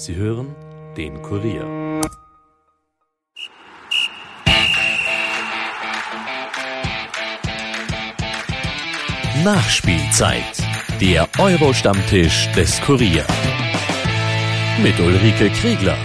Sie hören den Kurier. Nachspielzeit. Der Euro-Stammtisch des Kurier. Mit Ulrike Kriegler.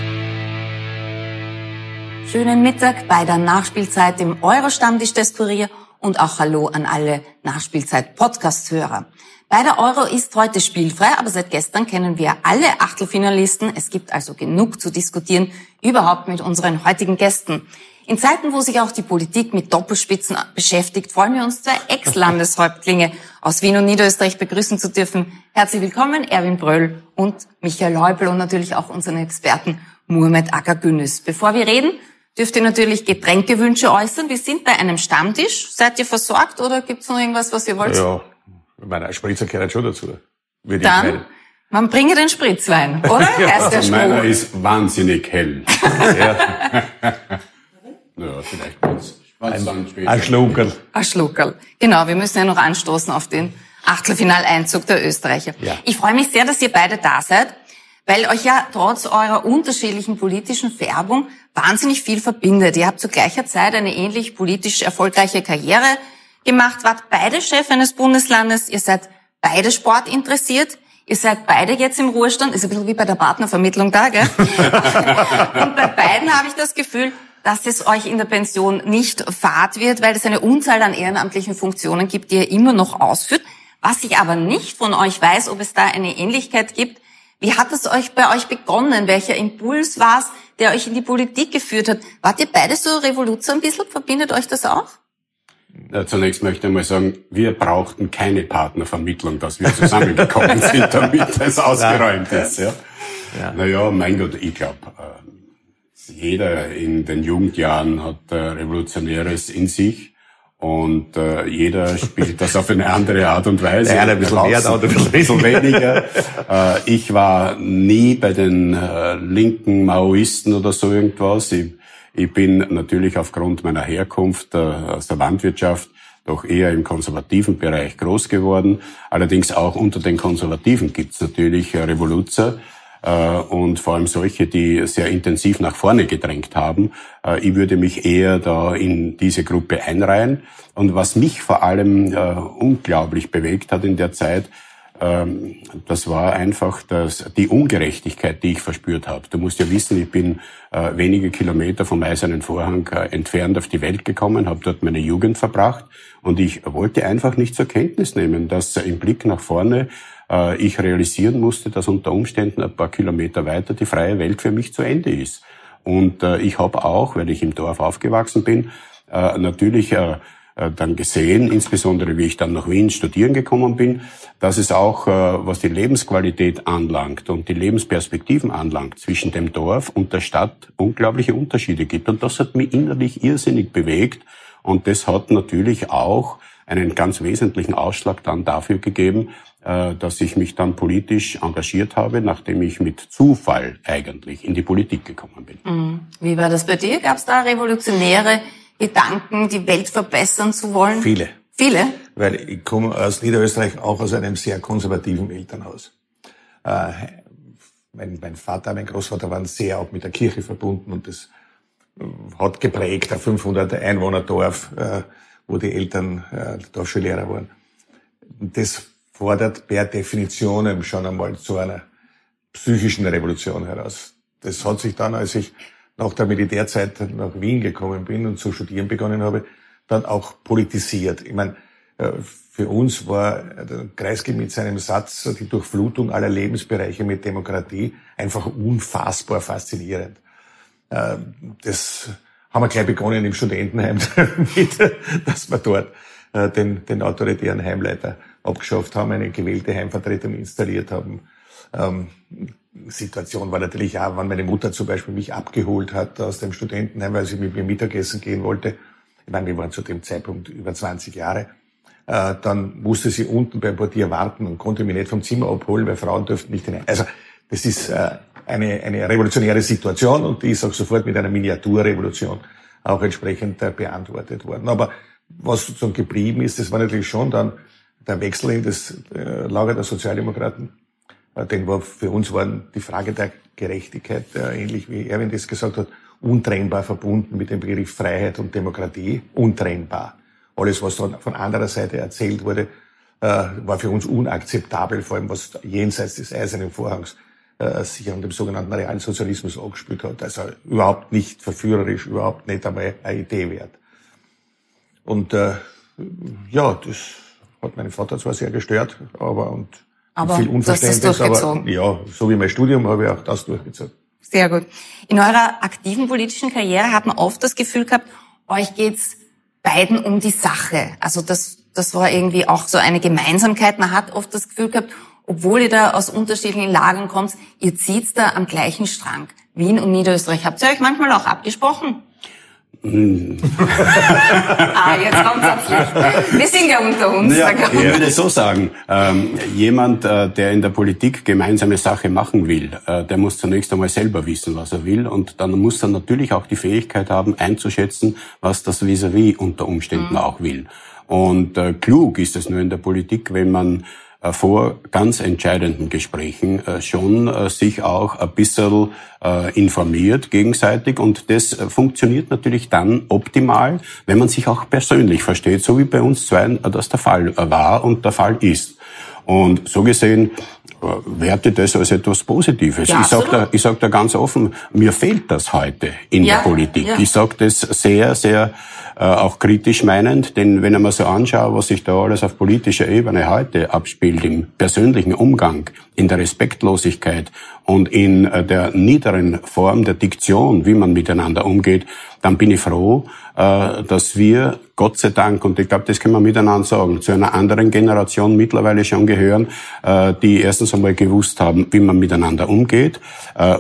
Schönen Mittag bei der Nachspielzeit im Euro-Stammtisch des Kurier und auch Hallo an alle Nachspielzeit-Podcast-Hörer. Bei der Euro ist heute spielfrei, aber seit gestern kennen wir alle Achtelfinalisten. Es gibt also genug zu diskutieren, überhaupt mit unseren heutigen Gästen. In Zeiten, wo sich auch die Politik mit Doppelspitzen beschäftigt, freuen wir uns zwei Ex-Landeshäuptlinge aus Wien und Niederösterreich begrüßen zu dürfen. Herzlich willkommen, Erwin Bröll und Michael Häupl und natürlich auch unseren Experten Muhammad Akagünis. Bevor wir reden, dürft ihr natürlich Getränkewünsche äußern. Wir sind bei einem Stammtisch. Seid ihr versorgt oder gibt es noch irgendwas, was ihr wollt? Ja, ich meine, ein Spritzer gehört schon dazu. Würde Dann, ich meinen. man bringe den Spritzwein, oder? ja, Erst der also meiner ist wahnsinnig hell. ja. Naja, vielleicht kurz. Ein, ein Schluckerl. Ein Schluckerl. Genau, wir müssen ja noch anstoßen auf den Achtelfinaleinzug der Österreicher. Ja. Ich freue mich sehr, dass ihr beide da seid, weil euch ja trotz eurer unterschiedlichen politischen Färbung wahnsinnig viel verbindet. Ihr habt zu gleicher Zeit eine ähnlich politisch erfolgreiche Karriere gemacht, wart beide Chef eines Bundeslandes, ihr seid beide Sport interessiert, Ihr seid beide jetzt im Ruhestand, ist ein bisschen wie bei der Partnervermittlung da, gell? und bei beiden habe ich das Gefühl, dass es euch in der Pension nicht fad wird, weil es eine Unzahl an ehrenamtlichen Funktionen gibt, die ihr immer noch ausführt. Was ich aber nicht von euch weiß, ob es da eine Ähnlichkeit gibt. Wie hat es euch bei euch begonnen? Welcher Impuls war es, der euch in die Politik geführt hat? Wart ihr beide so Revoluzer ein bisschen? Verbindet euch das auch? Ja, zunächst möchte ich mal sagen, wir brauchten keine Partnervermittlung, dass wir zusammengekommen sind, damit es ausgeräumt ist. Ja. Ja. Naja, mein Gott, ich glaube, äh, jeder in den Jugendjahren hat äh, Revolutionäres in sich und äh, jeder spielt das auf eine andere Art und Weise. Der eine ein bisschen mehr, der andere ein bisschen weniger. äh, ich war nie bei den äh, linken Maoisten oder so irgendwas. Ich, ich bin natürlich aufgrund meiner Herkunft äh, aus der Landwirtschaft doch eher im konservativen Bereich groß geworden. Allerdings auch unter den Konservativen gibt es natürlich äh, Revoluzer äh, und vor allem solche, die sehr intensiv nach vorne gedrängt haben. Ich würde mich eher da in diese Gruppe einreihen. Und was mich vor allem unglaublich bewegt hat in der Zeit, ähm, das war einfach das, die Ungerechtigkeit, die ich verspürt habe. Du musst ja wissen, ich bin wenige Kilometer vom Eisernen Vorhang entfernt auf die Welt gekommen, habe dort meine Jugend verbracht und ich wollte einfach nicht zur Kenntnis nehmen, dass im Blick nach vorne äh, ich realisieren musste, dass unter Umständen ein paar Kilometer weiter die freie Welt für mich zu Ende ist. Und äh, ich habe auch, weil ich im Dorf aufgewachsen bin, äh, natürlich dann gesehen, insbesondere wie ich dann nach Wien studieren gekommen bin, dass es auch, was die Lebensqualität anlangt und die Lebensperspektiven anlangt, zwischen dem Dorf und der Stadt unglaubliche Unterschiede gibt. Und das hat mich innerlich irrsinnig bewegt. Und das hat natürlich auch einen ganz wesentlichen Ausschlag dann dafür gegeben, äh, dass ich mich dann politisch engagiert habe, nachdem ich mit Zufall eigentlich in die Politik gekommen bin. Mhm. Wie war das bei dir? Gab es da revolutionäre Gedanken, die Welt verbessern zu wollen? Viele. Viele? Weil ich komme aus Niederösterreich auch aus einem sehr konservativen Elternhaus. Äh, mein, mein Vater, mein Großvater waren sehr auch mit der Kirche verbunden und das äh, hat geprägt, ein 500 Einwohner Dorf, wo die Eltern Dorfschullehrer waren. Das fordert per Definition schon einmal zu einer psychischen Revolution heraus. Das hat sich dann, als ich nach der Militärzeit nach Wien gekommen bin und zu studieren begonnen habe, dann auch politisiert. Ich meine, äh, für uns war der Kreisky mit seinem Satz, die Durchflutung aller Lebensbereiche mit Demokratie, einfach unfassbar faszinierend. Äh, das haben wir gleich begonnen im Studentenheim damit, dass wir dort äh, den, den autoritären Heimleiter abgeschafft haben, eine gewählte Heimvertretung installiert haben. Situation war natürlich auch, wenn meine Mutter zum Beispiel mich abgeholt hat aus dem Studentenheim, weil sie mit mir Mittagessen gehen wollte. Ich meine, wir waren zu dem Zeitpunkt über 20 Jahre. Äh, dann musste sie unten beim Portier warten und konnte mich nicht vom Zimmer abholen, weil Frauen dürften nicht hinein. Also das ist äh, eine, eine revolutionäre Situation und die ist auch sofort mit einer Miniaturrevolution auch entsprechend äh, beantwortet worden. Aber was sozusagen geblieben ist, das war natürlich schon dann der Wechsel in das Lager der Sozialdemokraten, Denn für uns waren die Frage der Gerechtigkeit, ähnlich wie Erwin das gesagt hat, untrennbar verbunden mit dem Begriff Freiheit und Demokratie, untrennbar. Alles, was dann von anderer Seite erzählt wurde, war für uns unakzeptabel, vor allem was jenseits des Eisernen Vorhangs sich an dem sogenannten Realsozialismus angespielt hat. Also überhaupt nicht verführerisch, überhaupt nicht einmal eine Idee wert. Und äh, ja, das hat meinen Vater zwar sehr gestört, aber und aber viel Unverständnis, aber ja, so wie mein Studium habe ich auch das durchgezogen. Sehr gut. In eurer aktiven politischen Karriere hat man oft das Gefühl gehabt, euch geht's beiden um die Sache. Also das, das war irgendwie auch so eine Gemeinsamkeit. Man hat oft das Gefühl gehabt, obwohl ihr da aus unterschiedlichen Lagern kommt, ihr zieht da am gleichen Strang. Wien und Niederösterreich. Habt ihr euch manchmal auch abgesprochen? Ah, jetzt kommt's ans Licht. Wir sind ja unter uns. Ja, ich würde so sagen, ähm, jemand, äh, der in der Politik gemeinsame Sache machen will, äh, der muss zunächst einmal selber wissen, was er will und dann muss er natürlich auch die Fähigkeit haben, einzuschätzen, was das Vis-à-vis -vis unter Umständen mhm. auch will. Und äh, klug ist es nur in der Politik, wenn man vor ganz entscheidenden Gesprächen äh, schon äh, sich auch ein bisschen informiert gegenseitig und das funktioniert natürlich dann optimal, wenn man sich auch persönlich versteht, so wie bei uns zwei das der Fall war und der Fall ist. Und so gesehen werte das als etwas Positives. Ja, ich sage da, ich sag da ganz offen, mir fehlt das heute in ja, der Politik. Ja. Ich sage das sehr, sehr äh, auch kritisch meinend, denn wenn ich mir so anschaue, was sich da alles auf politischer Ebene heute abspielt, im persönlichen Umgang, in der Respektlosigkeit und in äh, der niederen Form der Diktion, wie man miteinander umgeht, dann bin ich froh, äh, dass wir Gott sei Dank, und ich glaube, das können wir miteinander sagen, zu einer anderen Generation mittlerweile schon gehören, äh, die erstens einmal gewusst haben, wie man miteinander umgeht,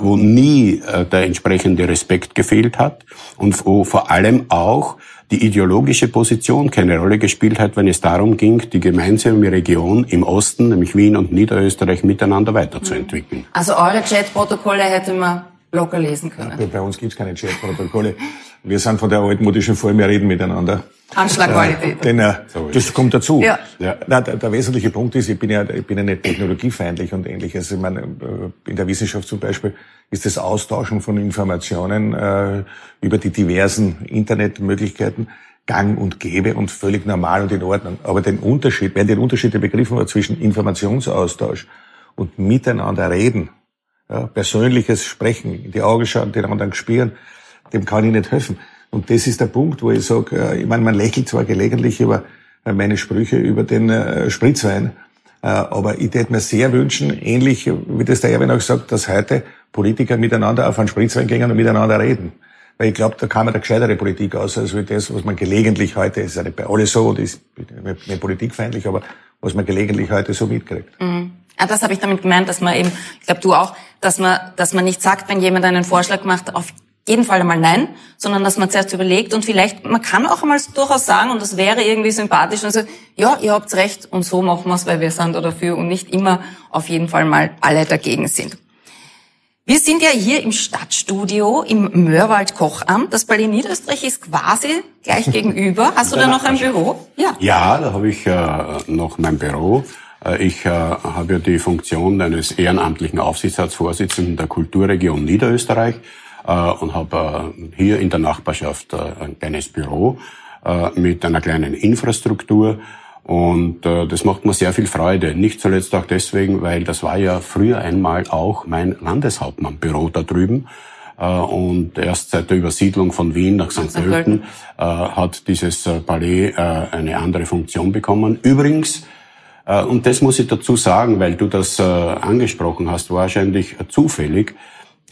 wo nie der entsprechende Respekt gefehlt hat und wo vor allem auch die ideologische Position keine Rolle gespielt hat, wenn es darum ging, die gemeinsame Region im Osten, nämlich Wien und Niederösterreich, miteinander weiterzuentwickeln. Also eure Chatprotokolle hätte man locker lesen können. Ja, bei uns gibt's keine Chatprotokolle. Wir sind von der altmodischen Form, wir reden miteinander. Anschlagqualität. Äh, denn äh, das kommt dazu. Ja. ja. Na, der, der, wesentliche Punkt ist, ich bin ja, ich bin ja nicht technologiefeindlich und ähnliches. Ich meine, äh, in der Wissenschaft zum Beispiel ist das Austauschen von Informationen äh, über die diversen Internetmöglichkeiten gang und gäbe und völlig normal und in Ordnung. Aber den Unterschied, wenn den Unterschied der Begriffe war zwischen Informationsaustausch und miteinander reden, ja, persönliches Sprechen, in die Augen schauen, den anderen spüren, dem kann ich nicht helfen. Und das ist der Punkt, wo ich sage, äh, ich meine, man lächelt zwar gelegentlich über äh, meine Sprüche über den äh, Spritzwein, aber ich würde mir sehr wünschen, ähnlich wie das der Erwin auch gesagt, dass heute Politiker miteinander auf einen Spritzwein gehen und miteinander reden. Weil ich glaube, da man eine gescheitere Politik aus, als wie das, was man gelegentlich heute, ist ja nicht bei alle so, das ist nicht politikfeindlich, aber was man gelegentlich heute so mitkriegt. Mhm. Ja, das habe ich damit gemeint, dass man eben, ich glaube du auch, dass man, dass man nicht sagt, wenn jemand einen Vorschlag macht, auf jeden Fall einmal nein, sondern dass man zuerst überlegt und vielleicht, man kann auch einmal durchaus sagen, und das wäre irgendwie sympathisch, und so, ja, ihr habt recht und so machen wir es, weil wir sind da dafür und nicht immer auf jeden Fall mal alle dagegen sind. Wir sind ja hier im Stadtstudio im Mörwald-Kochamt. Das Berlin Niederösterreich ist quasi gleich gegenüber. Hast du da noch ein Büro? Ja, ja da habe ich äh, noch mein Büro. Äh, ich äh, habe ja die Funktion eines ehrenamtlichen Aufsichtsratsvorsitzenden der Kulturregion Niederösterreich. Äh, und habe äh, hier in der Nachbarschaft äh, ein kleines Büro mit einer kleinen Infrastruktur. Und das macht mir sehr viel Freude. Nicht zuletzt auch deswegen, weil das war ja früher einmal auch mein Landeshauptmannbüro da drüben. Und erst seit der Übersiedlung von Wien nach St. Pölten hat dieses Palais eine andere Funktion bekommen. Übrigens, und das muss ich dazu sagen, weil du das angesprochen hast, wahrscheinlich zufällig.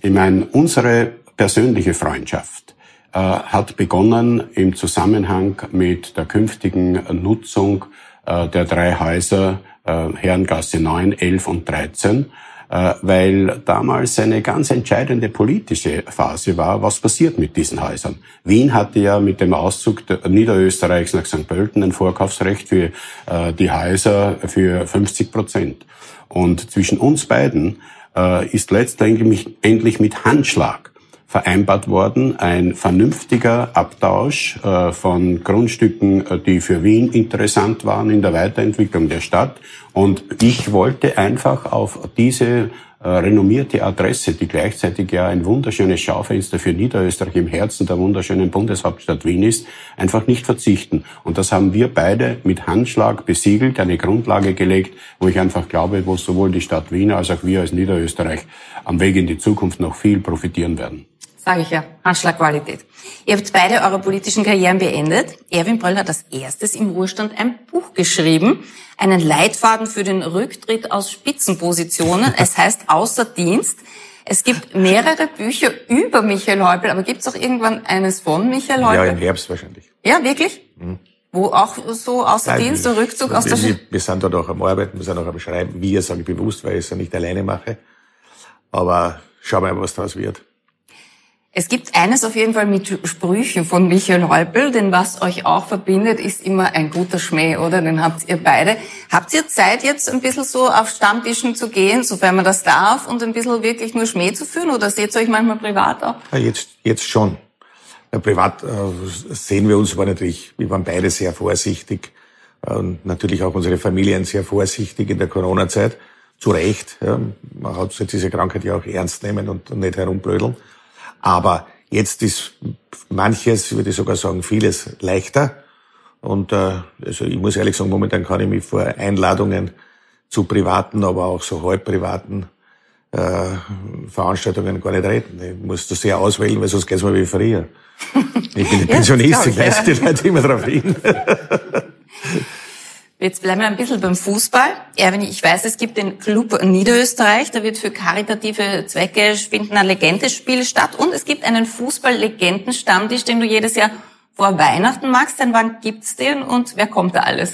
Ich meine, unsere persönliche Freundschaft äh, hat begonnen im Zusammenhang mit der künftigen Nutzung äh, der drei Häuser äh, Herrengasse 9, 11 und 13, äh, weil damals eine ganz entscheidende politische Phase war, was passiert mit diesen Häusern. Wien hatte ja mit dem Auszug Niederösterreichs nach St. Pölten ein Vorkaufsrecht für äh, die Häuser für 50 Prozent. Und zwischen uns beiden äh, ist letztendlich endlich mit Handschlag vereinbart worden, ein vernünftiger Abtausch äh, von Grundstücken, äh, die für Wien interessant waren in der Weiterentwicklung der Stadt. Und ich wollte einfach auf diese äh, renommierte Adresse, die gleichzeitig ja ein wunderschönes Schaufenster für Niederösterreich im Herzen der wunderschönen Bundeshauptstadt Wien ist, einfach nicht verzichten. Und das haben wir beide mit Handschlag besiegelt, eine Grundlage gelegt, wo ich einfach glaube, wo sowohl die Stadt Wien als auch wir als Niederösterreich am Weg in die Zukunft noch viel profitieren werden. Sage ich ja, Handschlagqualität. Ihr habt beide eure politischen Karrieren beendet. Erwin Bröll hat als erstes im Ruhestand ein Buch geschrieben, einen Leitfaden für den Rücktritt aus Spitzenpositionen. Es heißt Außer Dienst. Es gibt mehrere Bücher über Michael Häupl, aber gibt es auch irgendwann eines von Michael Häupl? Ja, im Herbst wahrscheinlich. Ja, wirklich? Mhm. Wo auch so außer Nein, Dienst, der Rückzug aus der wir, wir sind dort auch am Arbeiten, wir sind auch am Schreiben. Wir sage ich bewusst, weil ich es ja nicht alleine mache. Aber schauen wir mal, was daraus wird. Es gibt eines auf jeden Fall mit Sprüchen von Michael Häupl, denn was euch auch verbindet, ist immer ein guter Schmäh, oder? Den habt ihr beide. Habt ihr Zeit, jetzt ein bisschen so auf Stammtischen zu gehen, sofern man das darf, und ein bisschen wirklich nur Schmäh zu führen, oder seht ihr euch manchmal privat auch? Ja, jetzt, jetzt schon. Ja, privat äh, sehen wir uns aber natürlich, wir waren beide sehr vorsichtig und natürlich auch unsere Familien sehr vorsichtig in der Corona-Zeit. Zu Recht. Ja. Man hat diese Krankheit ja auch ernst nehmen und nicht herumblödeln. Aber jetzt ist manches, würde ich sogar sagen, vieles leichter. Und äh, also ich muss ehrlich sagen, momentan kann ich mich vor Einladungen zu privaten, aber auch so halb privaten äh, Veranstaltungen gar nicht reden. Ich muss das sehr auswählen, weil sonst geht's mir wie früher. Ich bin ja, Pensionist, ich weise die Leute immer darauf hin. Jetzt bleiben wir ein bisschen beim Fußball. Erwin, ich weiß, es gibt den Club Niederösterreich, da wird für karitative Zwecke finden ein Legendenspiel statt und es gibt einen Fußball-Legendenstammtisch, den du jedes Jahr vor Weihnachten magst. Denn wann gibt's den und wer kommt da alles?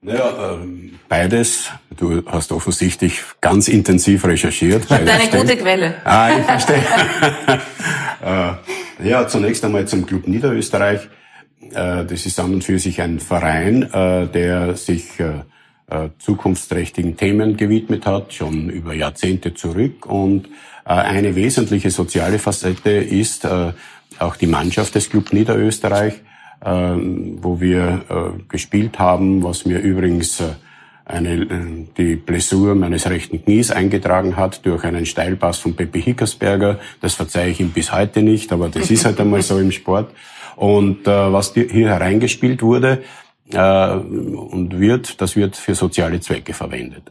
Naja, ähm, beides. Du hast offensichtlich ganz intensiv recherchiert. Ich habe eine gute Quelle. Ah, ich verstehe. äh, ja, zunächst einmal zum Club Niederösterreich. Äh, das ist an und für sich ein Verein, äh, der sich äh, zukunftsträchtigen Themen gewidmet hat, schon über Jahrzehnte zurück. Und eine wesentliche soziale Facette ist auch die Mannschaft des Club Niederösterreich, wo wir gespielt haben, was mir übrigens eine, die Blessur meines rechten Knies eingetragen hat durch einen Steilpass von Peppi Hickersberger. Das verzeihe ich ihm bis heute nicht, aber das ist halt einmal so im Sport. Und äh, was hier hereingespielt wurde äh, und wird, das wird für soziale Zwecke verwendet.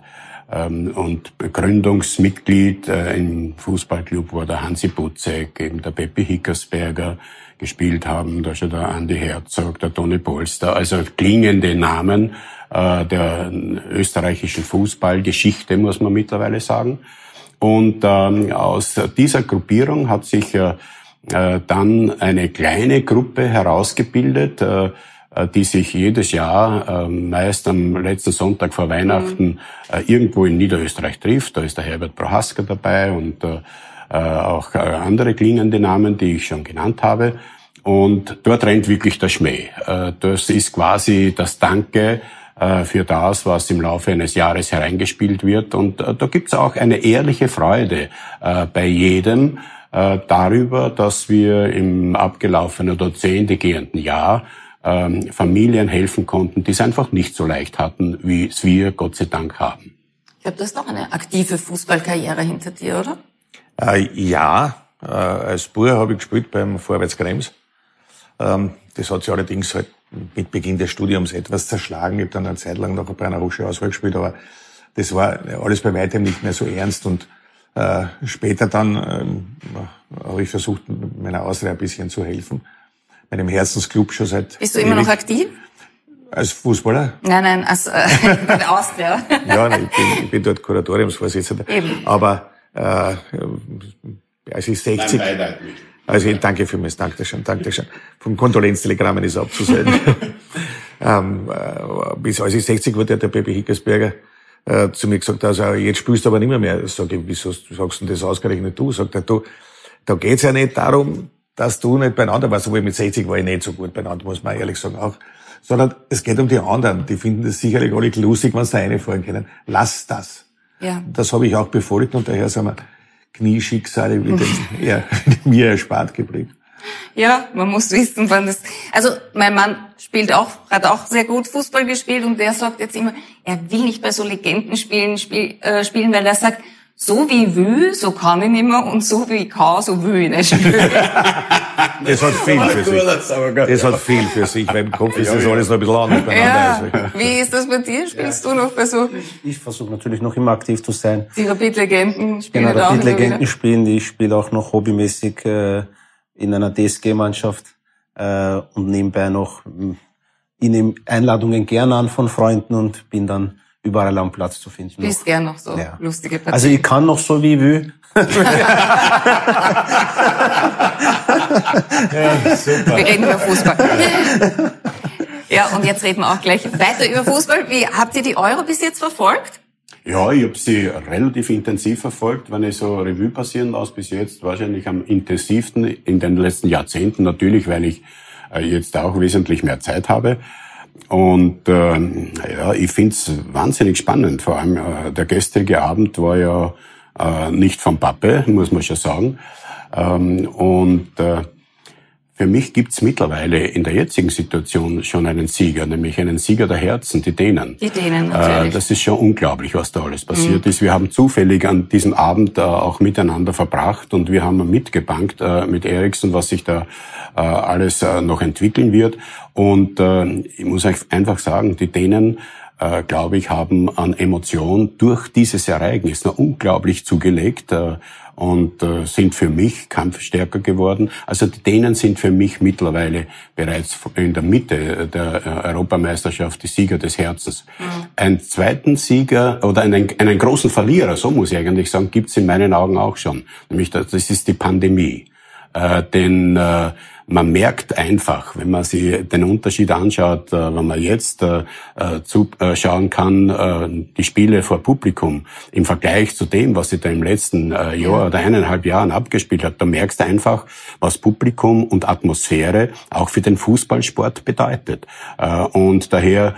Ähm, und Gründungsmitglied äh, im Fußballclub war der Hansi Butzek, eben der Peppi Hickersberger gespielt haben, da schon der Andi Herzog, der Toni Polster, also klingende Namen äh, der österreichischen Fußballgeschichte, muss man mittlerweile sagen. Und ähm, aus dieser Gruppierung hat sich äh, dann eine kleine Gruppe herausgebildet, äh, äh, die sich jedes Jahr meist am letzten Sonntag vor Weihnachten mhm. irgendwo in Niederösterreich trifft. Da ist der Herbert Prohaska dabei und auch andere klingende Namen, die ich schon genannt habe. Und dort rennt wirklich der Schmäh. Das ist quasi das Danke für das, was im Laufe eines Jahres hereingespielt wird. Und da gibt's auch eine ehrliche Freude bei jedem, äh, darüber, dass wir im abgelaufenen oder gehenden Jahr ähm, Familien helfen konnten, die es einfach nicht so leicht hatten, wie es wir Gott sei Dank haben. Ich glaube, du hast noch eine aktive Fußballkarriere hinter dir, oder? Äh, ja, äh, als Bub habe ich gespielt beim Vorwärts Krems. Ähm, das hat sich allerdings halt mit Beginn des Studiums etwas zerschlagen. Ich habe dann eine Zeit lang noch bei einer Rusche Auswahl gespielt, aber das war alles bei weitem nicht mehr so ernst und äh, später dann ähm, habe ich versucht, meiner Ausreise ein bisschen zu helfen. Meinem Herzensclub schon seit. Bist du immer noch aktiv? Als Fußballer? Nein, nein, als äh, bei der Austria. ja, ich bin, ich bin dort Kuratoriumsvorsitzender. Eben. Aber äh, als ich 60... Nein, also ich danke für mich, danke schön, danke schön. Vom Kondolenztelegrammen ist abzusehen. ähm, äh, bis als ich 60 wurde, hat der Pepe Hickersberger äh, zu mir gesagt, also jetzt spielst du aber nicht mehr mehr. Sag ich, wieso sagst du das ausgerechnet du? Sagt er, du, da geht's ja nicht darum, dass du nicht beieinander warst, obwohl mit 60 war ich nicht so gut beieinander, muss man ehrlich sagen auch. Sondern es geht um die anderen. Die finden das sicherlich alle lustig, wenn sie da reinfahren können. Lass das. Ja. Das habe ich auch befolgt und daher sind wir Knieschicksale ja, mir erspart geblieben. Ja, man muss wissen, wann das. Also mein Mann spielt auch, hat auch sehr gut Fußball gespielt und der sagt jetzt immer, er will nicht bei so Legendenspielen spiel, äh, spielen, weil er sagt, so wie will, so kann ich nicht mehr und so wie ich kann, so will ich nicht spielen. das hat viel für sich. Das hat viel für sich, weil im Kopf ist das alles noch ein bisschen anders beieinander. Ja. Wie ist das bei dir? Spielst du noch bei so? Ich versuche natürlich noch immer aktiv zu sein. Die Rapid-Legenden spielen Genau, Rapid-Legenden spielen. Ich spiele auch noch hobbymäßig äh, in einer DSG-Mannschaft äh, und nebenbei noch, ich nehme Einladungen gerne an von Freunden und bin dann überall am Platz zu finden. Bist gern noch so ja. lustige Partien. Also ich kann noch so wie ich will. ja, super. Wir reden über Fußball. ja, und jetzt reden wir auch gleich weiter über Fußball. Wie habt ihr die Euro bis jetzt verfolgt? Ja, ich habe sie relativ intensiv verfolgt, wenn ich so Revue passieren lasse bis jetzt. Wahrscheinlich am intensivsten in den letzten Jahrzehnten, natürlich, weil ich äh, jetzt auch wesentlich mehr Zeit habe. Und äh, ja, ich find's wahnsinnig spannend. Vor allem äh, der gestrige Abend war ja äh, nicht vom Pappe, muss man schon sagen. Ähm, und äh, für mich gibt's mittlerweile in der jetzigen Situation schon einen Sieger, nämlich einen Sieger der Herzen, die Dänen. Die Dänen, natürlich. Äh, das ist schon unglaublich, was da alles passiert mhm. ist. Wir haben zufällig an diesem Abend äh, auch miteinander verbracht und wir haben mitgebankt äh, mit Ericsson, was sich da äh, alles äh, noch entwickeln wird. Und äh, ich muss euch einfach sagen, die Dänen äh, glaube ich, haben an Emotion durch dieses Ereignis noch unglaublich zugelegt äh, und äh, sind für mich kampfstärker geworden. Also die Dänen sind für mich mittlerweile bereits in der Mitte der äh, Europameisterschaft die Sieger des Herzens. Mhm. Einen zweiten Sieger oder einen, einen großen Verlierer, so muss ich eigentlich sagen, gibt's in meinen Augen auch schon. Nämlich das ist die Pandemie. Äh, denn äh, man merkt einfach, wenn man sich den Unterschied anschaut, äh, wenn man jetzt äh, äh, zuschauen kann, die Spiele vor Publikum im Vergleich zu dem, was sich da im letzten Jahr oder eineinhalb Jahren abgespielt hat, da merkst du einfach, was Publikum und Atmosphäre auch für den Fußballsport bedeutet. Und daher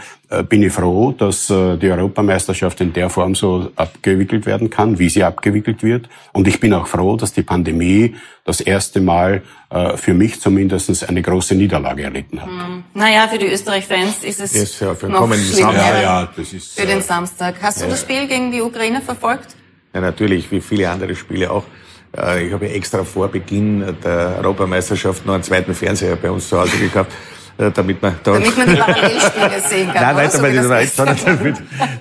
bin ich froh, dass die Europameisterschaft in der Form so abgewickelt werden kann, wie sie abgewickelt wird. Und ich bin auch froh, dass die Pandemie das erste Mal für mich zumindest eine große Niederlage erlitten hat. Mhm. Naja, für die Österreich-Fans ist es yes, ja, für noch schlimmer. Ja, ja, das ist, für den Samstag. Hast du das Spiel gegen die Ukraine verfolgt? Ja, natürlich, wie viele andere Spiele auch. Ich habe extra vor Beginn der Europameisterschaft noch einen zweiten Fernseher bei uns zu Hause gekauft damit man da damit man die Parallelspiele sehen kann. Nein, weil das sondern damit,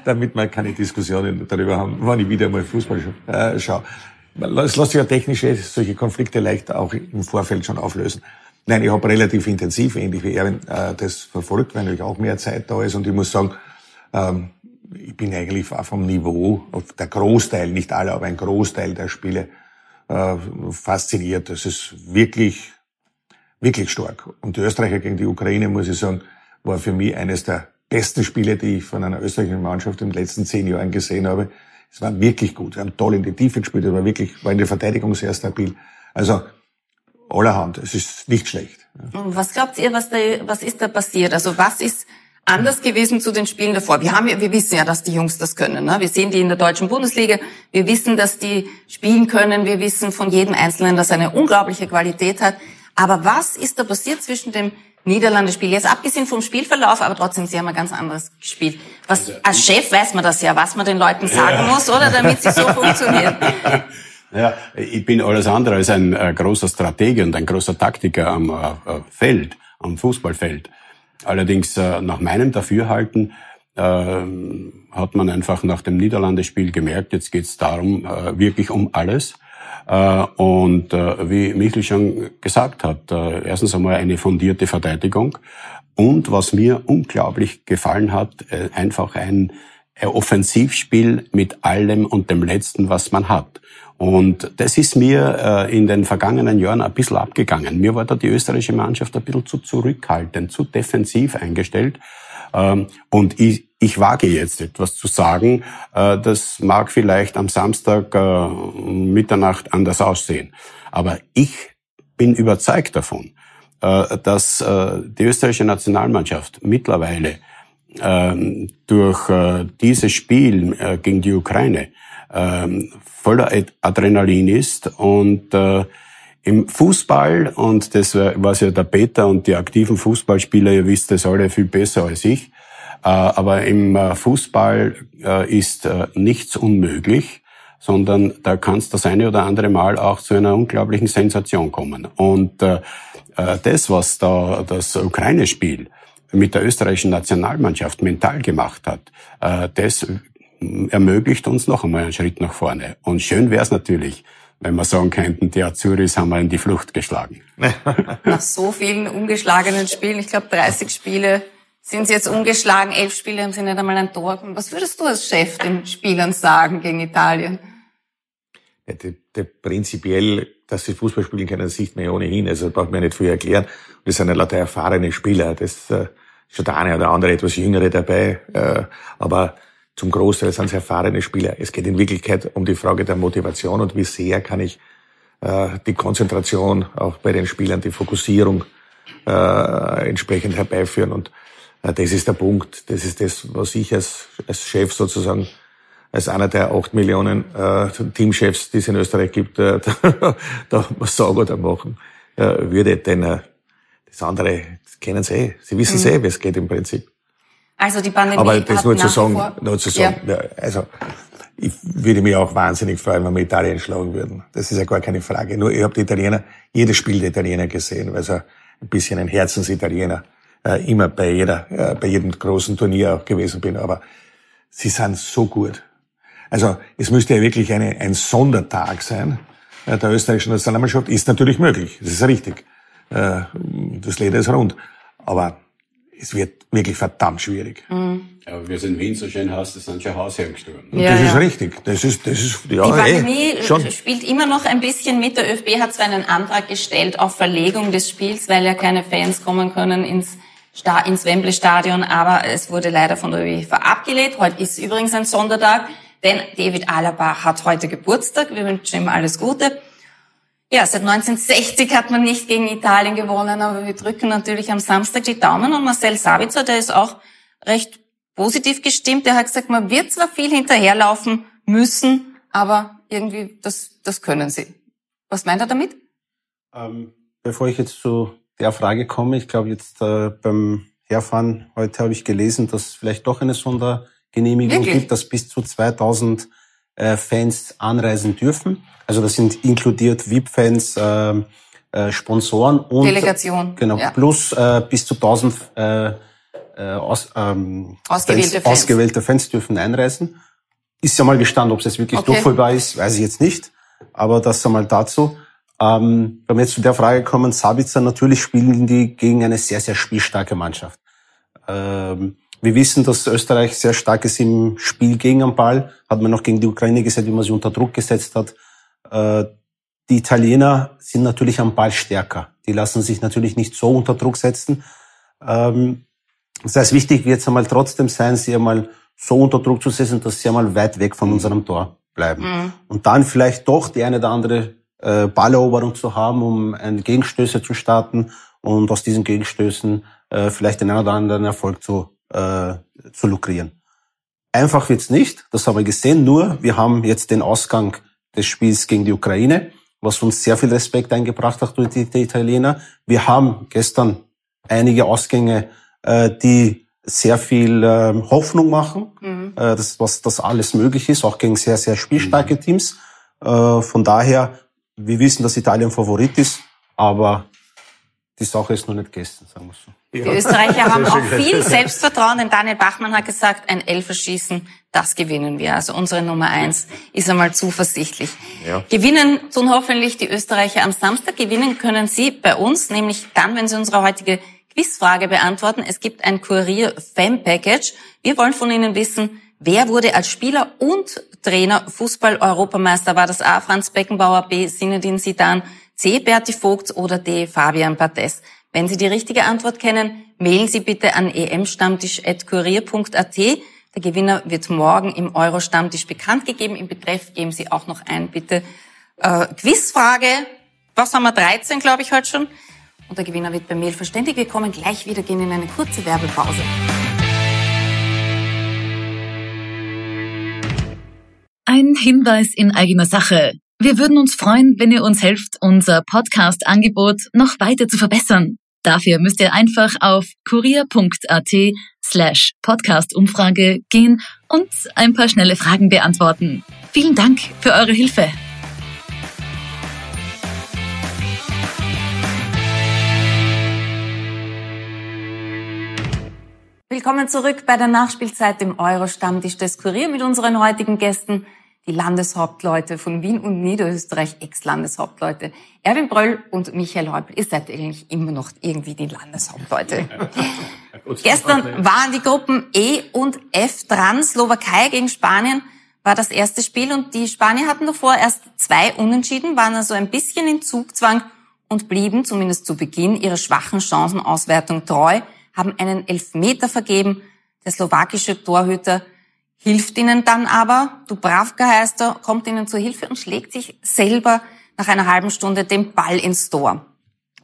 damit man keine Diskussionen darüber haben, wann ich wieder mal Fußball schaue. Es lässt sich ja technisch solche Konflikte leicht auch im Vorfeld schon auflösen. Nein, ich habe relativ intensiv, ähnlich wie Erwin, äh, das verfolgt, weil natürlich auch mehr Zeit da ist. Und ich muss sagen, ähm, ich bin eigentlich vom Niveau, der Großteil, nicht alle, aber ein Großteil der Spiele äh, fasziniert. Das ist wirklich, wirklich stark. Und die Österreicher gegen die Ukraine, muss ich sagen, war für mich eines der besten Spiele, die ich von einer österreichischen Mannschaft in den letzten zehn Jahren gesehen habe. Es war wirklich gut. Wir haben toll in die Tiefe gespielt, es war wirklich, war in der Verteidigung sehr stabil. Also, allerhand. Es ist nicht schlecht. Was glaubt ihr, was, da, was ist da passiert? Also was ist anders gewesen zu den Spielen davor? Wir haben, wir wissen ja, dass die Jungs das können. Ne? Wir sehen die in der deutschen Bundesliga. Wir wissen, dass die spielen können. Wir wissen von jedem Einzelnen, dass er eine unglaubliche Qualität hat. Aber was ist da passiert zwischen dem Niederlande-Spiel? Jetzt abgesehen vom Spielverlauf, aber trotzdem, sie haben ein ganz anderes gespielt. Was, also, als Chef weiß man das ja, was man den Leuten sagen ja. muss, oder? Damit sie so funktionieren. Ja, ich bin alles andere als ein äh, großer Stratege und ein großer Taktiker am äh, äh, Feld, am Fußballfeld. Allerdings äh, nach meinem Dafürhalten äh, hat man einfach nach dem Niederlandespiel gemerkt, jetzt geht es darum, äh, wirklich um alles. Äh, und äh, wie Michel schon gesagt hat, äh, erstens einmal eine fundierte Verteidigung und was mir unglaublich gefallen hat, einfach ein Offensivspiel mit allem und dem Letzten, was man hat. Und das ist mir in den vergangenen Jahren ein bisschen abgegangen. Mir war da die österreichische Mannschaft ein bisschen zu zurückhaltend, zu defensiv eingestellt. Ähm, und ich, ich wage jetzt etwas zu sagen, äh, das mag vielleicht am Samstag äh, Mitternacht anders aussehen. Aber ich bin überzeugt davon, äh, dass die österreichische Nationalmannschaft mittlerweile ähm, durch dieses Spiel gegen die Ukraine ähm, voller Adrenalin ist und im Fußball, und das war ja der Peter und die aktiven Fußballspieler, ihr wisst das alle viel besser als ich, äh, aber im äh, Fußball äh, ist nichts unmöglich, sondern da kann es das eine oder andere Mal auch zu einer unglaublichen Sensation kommen. Und das, was da das Ukraine-Spiel mit der österreichischen Nationalmannschaft mental gemacht hat, das ermöglicht uns noch einmal einen Schritt nach vorne. Und schön wäre es natürlich, wenn wir sagen könnten, die Azuris haben wir in die Flucht geschlagen. Nach so vielen ungeschlagenen Spielen, ich glaube 30 Spiele, sind sie jetzt ungeschlagen, elf Spiele haben sie nicht einmal ein Tor. Was würdest du als Chef den Spielern sagen gegen Italien? Ja, die, die, prinzipiell, dass sie Fußball spielen können, sieht man ja ohnehin. Also braucht man ja nicht viel erklären. Und das sind ja lauter erfahrene Spieler. Das äh, ist schon der eine oder andere etwas Jüngere dabei. Äh, aber zum Großteil sind es erfahrene Spieler. Es geht in Wirklichkeit um die Frage der Motivation und wie sehr kann ich äh, die Konzentration auch bei den Spielern, die Fokussierung äh, entsprechend herbeiführen. Und äh, das ist der Punkt. Das ist das, was ich als, als Chef sozusagen als einer der acht Millionen äh, Teamchefs, die es in Österreich gibt, äh, da, da sagen oder machen äh, würde. Denn äh, das andere das kennen Sie eh. Sie wissen mhm. eh, wie es geht im Prinzip. Also die Pandemie Aber das nur zu sagen, nur zu sagen, ja. also ich würde mich auch wahnsinnig freuen, wenn wir Italien schlagen würden. Das ist ja gar keine Frage. Nur ich habe die Italiener, jedes Spiel der Italiener gesehen, weil so ein bisschen ein Herzensitaliener äh, immer bei jeder, äh, bei jedem großen Turnier auch gewesen bin. Aber sie sind so gut. Also es müsste ja wirklich eine, ein Sondertag sein. Äh, der österreichischen Nationalmannschaft ist natürlich möglich. Das ist richtig. Äh, das Leder ist rund. Aber es wird wirklich verdammt schwierig. Mhm. Aber wie es in Wien so schön heißt, das sind schon Hausherren gestorben. Ja, das ja. ist richtig. Das ist, das ist, ja, Die Pandemie ey, schon. spielt immer noch ein bisschen mit. Der ÖFB hat zwar einen Antrag gestellt auf Verlegung des Spiels, weil ja keine Fans kommen können ins, ins Wembley Stadion, aber es wurde leider von der UEFA abgelehnt. Heute ist übrigens ein Sondertag, denn David Alaba hat heute Geburtstag. Wir wünschen ihm alles Gute. Ja, seit 1960 hat man nicht gegen Italien gewonnen, aber wir drücken natürlich am Samstag die Daumen und Marcel Sabitzer, der ist auch recht positiv gestimmt. Der hat gesagt, man wird zwar viel hinterherlaufen müssen, aber irgendwie, das, das können sie. Was meint er damit? Ähm, bevor ich jetzt zu der Frage komme, ich glaube jetzt äh, beim Herfahren heute habe ich gelesen, dass es vielleicht doch eine Sondergenehmigung Wirklich? gibt, dass bis zu 2000 äh, Fans anreisen dürfen. Also das sind inkludiert VIP-Fans, äh, äh, Sponsoren und Delegation. Genau, ja. plus äh, bis zu 1000 äh, äh, aus, ähm, ausgewählte, Fans, Fans. ausgewählte Fans dürfen einreisen. Ist ja mal gestanden, ob es jetzt wirklich okay. durchführbar ist, weiß ich jetzt nicht. Aber das einmal dazu. Ähm, wenn wir jetzt zu der Frage kommen, Sabitzer, natürlich spielen die gegen eine sehr, sehr spielstarke Mannschaft. Ähm, wir wissen, dass Österreich sehr stark ist im Spiel gegen den Ball. Hat man noch gegen die Ukraine gesehen, wie man sie unter Druck gesetzt hat. Äh, die Italiener sind natürlich am Ball stärker. Die lassen sich natürlich nicht so unter Druck setzen. Ähm, das heißt, wichtig wird es einmal trotzdem sein, sie einmal so unter Druck zu setzen, dass sie einmal weit weg von unserem Tor bleiben. Mhm. Und dann vielleicht doch die eine oder andere äh, Balleroberung zu haben, um ein Gegenstöße zu starten und aus diesen Gegenstößen äh, vielleicht den einen oder anderen Erfolg zu äh, zu lukrieren. Einfach wird's nicht, das haben wir gesehen, nur wir haben jetzt den Ausgang des Spiels gegen die Ukraine, was uns sehr viel Respekt eingebracht hat durch die, die Italiener. Wir haben gestern einige Ausgänge, äh, die sehr viel äh, Hoffnung machen, mhm. äh, das, was das alles möglich ist, auch gegen sehr, sehr spielstarke mhm. Teams. Äh, von daher, wir wissen, dass Italien Favorit ist, aber die Sache ist noch nicht gegessen, sagen wir so. Die Österreicher haben auch viel Selbstvertrauen, denn Daniel Bachmann hat gesagt, ein Elferschießen, das gewinnen wir. Also unsere Nummer eins ist einmal zuversichtlich. Ja. Gewinnen tun hoffentlich die Österreicher am Samstag. Gewinnen können sie bei uns, nämlich dann, wenn sie unsere heutige Quizfrage beantworten. Es gibt ein Kurier-Fan-Package. Wir wollen von Ihnen wissen, wer wurde als Spieler und Trainer Fußball-Europameister? War das A. Franz Beckenbauer, B. Sinedin Sidan, C. Berti Vogt oder D. Fabian Barthez? Wenn Sie die richtige Antwort kennen, mailen Sie bitte an emstammtisch.kurier.at. Der Gewinner wird morgen im Euro-Stammtisch bekannt gegeben. Im Betreff geben Sie auch noch ein, bitte. Äh, Quizfrage. Was haben wir? 13, glaube ich, heute schon. Und der Gewinner wird per Mail verständigt. Wir kommen gleich wieder, gehen in eine kurze Werbepause. Ein Hinweis in eigener Sache. Wir würden uns freuen, wenn ihr uns helft, unser Podcast-Angebot noch weiter zu verbessern. Dafür müsst ihr einfach auf kurier.at slash Podcast-Umfrage gehen und ein paar schnelle Fragen beantworten. Vielen Dank für eure Hilfe. Willkommen zurück bei der Nachspielzeit im Euro-Stammtisch des Kurier mit unseren heutigen Gästen, die Landeshauptleute von Wien und Niederösterreich, Ex-Landeshauptleute Erwin Bröll und Michael Häupl. Ihr seid eigentlich immer noch irgendwie die Landeshauptleute. Gestern waren die Gruppen E und F dran. Slowakei gegen Spanien war das erste Spiel und die Spanier hatten davor erst zwei Unentschieden, waren also ein bisschen in Zugzwang und blieben zumindest zu Beginn ihrer schwachen Chancenauswertung treu haben einen Elfmeter vergeben. Der slowakische Torhüter hilft ihnen dann aber. Heißt er, kommt ihnen zur Hilfe und schlägt sich selber nach einer halben Stunde den Ball ins Tor.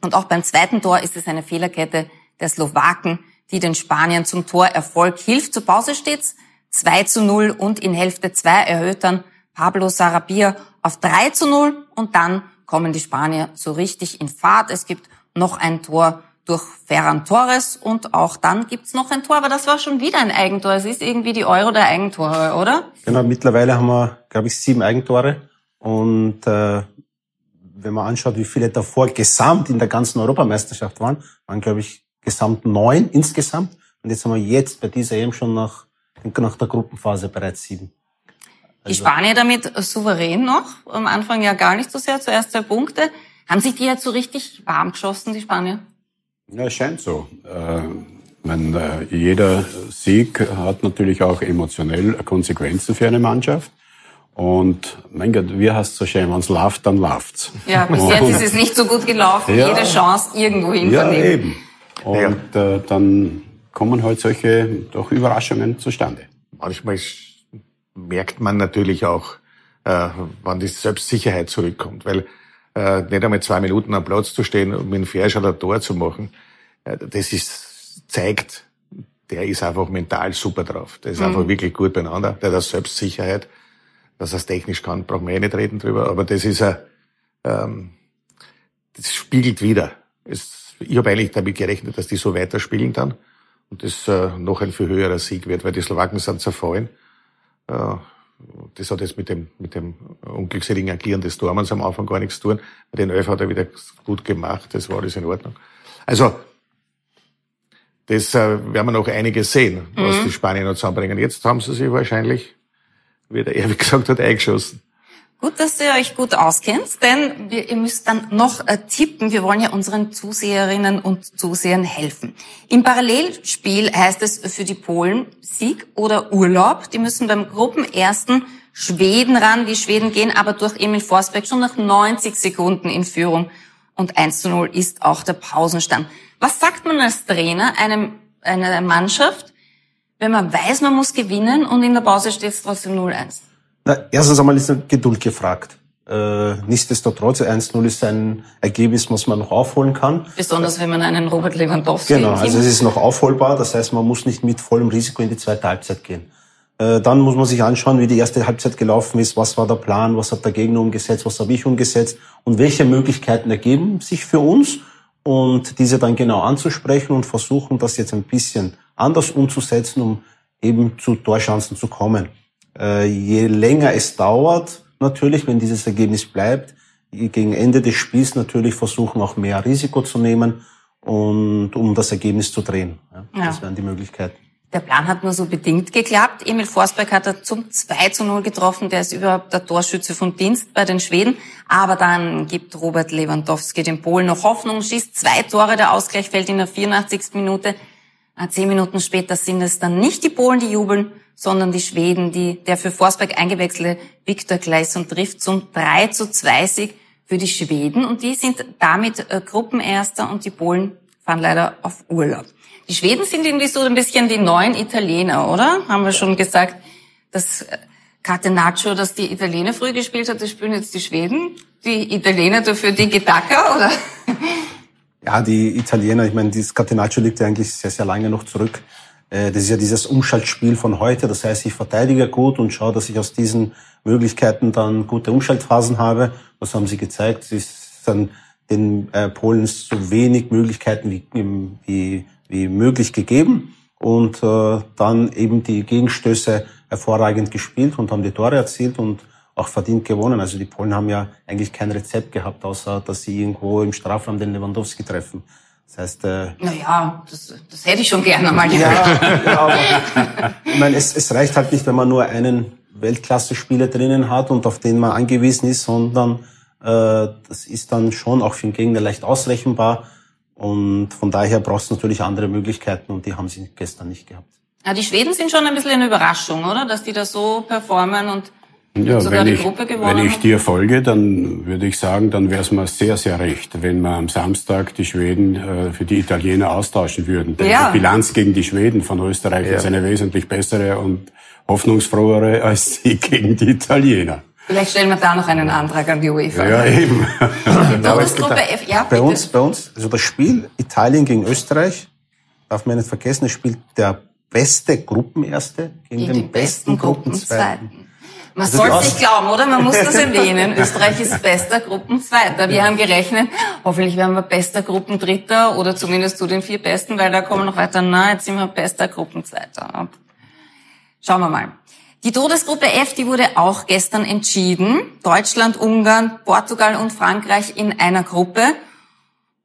Und auch beim zweiten Tor ist es eine Fehlerkette der Slowaken, die den Spaniern zum Torerfolg hilft. Zur Pause steht's 2 zu 0 und in Hälfte 2 erhöht dann Pablo Sarabia auf 3 zu 0 und dann kommen die Spanier so richtig in Fahrt. Es gibt noch ein Tor durch Ferran Torres und auch dann gibt's noch ein Tor, aber das war schon wieder ein Eigentor. Es ist irgendwie die Euro der Eigentore, oder? Genau, mittlerweile haben wir, glaube ich, sieben Eigentore. Und äh, wenn man anschaut, wie viele davor gesamt in der ganzen Europameisterschaft waren, waren, glaube ich, gesamt neun insgesamt. Und jetzt haben wir jetzt bei dieser EM schon nach, nach der Gruppenphase bereits sieben. Also die Spanier damit souverän noch, am Anfang ja gar nicht so sehr, zuerst zwei Punkte. Haben sich die jetzt so richtig warm geschossen, die Spanier? Ja, es scheint so. Äh, mein, äh, jeder Sieg hat natürlich auch emotionell Konsequenzen für eine Mannschaft. Und mein Gott, wie heißt so schön, wenn es läuft, dann läuft's. Ja, bis jetzt ist es nicht so gut gelaufen, ja, jede Chance irgendwo hin Ja, eben. Und ja. Äh, dann kommen halt solche doch Überraschungen zustande. Manchmal merkt man natürlich auch, äh, wann die Selbstsicherheit zurückkommt, weil äh, nicht einmal zwei Minuten am Platz zu stehen und mit dem Fährschall ein Tor zu machen, äh, das ist, zeigt, der ist einfach mental super drauf. Der ist mhm. einfach wirklich gut beieinander. Der hat Selbstsicherheit. Dass er es technisch kann, brauchen wir eh nicht reden drüber. Aber das ist ein, ähm, das spiegelt wieder. Es, ich habe eigentlich damit gerechnet, dass die so weiterspielen dann und das äh, noch ein viel höherer Sieg wird, weil die Slowaken sind zerfallen. Äh, das hat jetzt mit dem, mit dem unglückseligen Agieren des Tormanns am Anfang gar nichts zu tun. Den Elf hat er wieder gut gemacht, das war alles in Ordnung. Also, das äh, werden wir noch einiges sehen, was mhm. die Spanier noch zusammenbringen. Jetzt haben sie sich wahrscheinlich, wie der Erwin gesagt hat, eingeschossen. Gut, dass ihr euch gut auskennt, denn wir, ihr müsst dann noch äh, tippen. Wir wollen ja unseren Zuseherinnen und Zusehern helfen. Im Parallelspiel heißt es für die Polen Sieg oder Urlaub. Die müssen beim Gruppenersten Schweden ran. Die Schweden gehen aber durch Emil Forsberg schon nach 90 Sekunden in Führung. Und 1 zu 0 ist auch der Pausenstand. Was sagt man als Trainer einem, einer Mannschaft, wenn man weiß, man muss gewinnen und in der Pause steht es trotzdem 0-1? Na, erstens einmal ist Geduld gefragt. Äh, nichtsdestotrotz, 1-0 ist ein Ergebnis, was man noch aufholen kann. Besonders wenn man einen Robert Lewandowski Genau, also es ist noch aufholbar. Das heißt, man muss nicht mit vollem Risiko in die zweite Halbzeit gehen. Äh, dann muss man sich anschauen, wie die erste Halbzeit gelaufen ist, was war der Plan, was hat der Gegner umgesetzt, was habe ich umgesetzt und welche Möglichkeiten ergeben sich für uns und diese dann genau anzusprechen und versuchen, das jetzt ein bisschen anders umzusetzen, um eben zu Torchancen zu kommen. Äh, je länger es dauert, natürlich, wenn dieses Ergebnis bleibt, gegen Ende des Spiels natürlich versuchen, auch mehr Risiko zu nehmen und um das Ergebnis zu drehen. Ja, ja. Das wären die Möglichkeiten. Der Plan hat nur so bedingt geklappt. Emil Forsberg hat er zum 2 zu 0 getroffen. Der ist überhaupt der Torschütze von Dienst bei den Schweden. Aber dann gibt Robert Lewandowski den Polen noch Hoffnung, schießt zwei Tore. Der Ausgleich fällt in der 84. Minute. Ah, zehn Minuten später sind es dann nicht die Polen, die jubeln, sondern die Schweden, die der für Forsberg eingewechselte Viktor Gleison trifft zum 3 zu 2 Sieg für die Schweden und die sind damit äh, Gruppenerster und die Polen fahren leider auf Urlaub. Die Schweden sind irgendwie so ein bisschen die neuen Italiener, oder? Haben wir schon gesagt, dass äh, Catenaccio, dass die Italiener früh gespielt hat, das spielen jetzt die Schweden. Die Italiener dafür die Gedaka, oder? Ja, die Italiener, ich meine, dieses Catenaccio liegt ja eigentlich sehr, sehr lange noch zurück. Äh, das ist ja dieses Umschaltspiel von heute. Das heißt, ich verteidige gut und schaue, dass ich aus diesen Möglichkeiten dann gute Umschaltphasen habe. Das haben sie gezeigt. Ist dann den äh, Polen so wenig Möglichkeiten wie, wie, wie möglich gegeben und äh, dann eben die Gegenstöße hervorragend gespielt und haben die Tore erzielt und auch verdient gewonnen. Also die Polen haben ja eigentlich kein Rezept gehabt, außer dass sie irgendwo im Strafraum den Lewandowski treffen. Das heißt, äh, naja, das, das hätte ich schon gerne mal ja, ja, aber ich meine, es, es reicht halt nicht, wenn man nur einen Weltklasse-Spieler drinnen hat und auf den man angewiesen ist, sondern äh, das ist dann schon auch für den Gegner leicht ausrechenbar. Und von daher brauchst du natürlich andere Möglichkeiten und die haben sie gestern nicht gehabt. Ja, die Schweden sind schon ein bisschen eine Überraschung, oder? Dass die da so performen und ja, sogar wenn die Gruppe gewonnen Wenn ich dir folge, dann würde ich sagen, dann wäre es mir sehr, sehr recht, wenn wir am Samstag die Schweden äh, für die Italiener austauschen würden. Denn ja. die Bilanz gegen die Schweden von Österreich ja. ist eine wesentlich bessere und hoffnungsfrohere als die gegen die Italiener. Vielleicht stellen wir da noch einen Antrag an die UEFA. Ja, eben. Todesgruppe F, ja, bei uns, bei uns, also das Spiel Italien gegen Österreich, darf man nicht vergessen, es spielt der beste Gruppenerste gegen, gegen den besten Gruppenzweiten. Man also soll es nicht glauben, oder? Man muss das erwähnen. Österreich ist bester Gruppenzweiter. Wir haben gerechnet, hoffentlich werden wir bester Gruppendritter oder zumindest zu den vier Besten, weil da kommen wir noch weiter. Na, jetzt sind wir bester Gruppenzweiter. Schauen wir mal. Die Todesgruppe F, die wurde auch gestern entschieden. Deutschland, Ungarn, Portugal und Frankreich in einer Gruppe.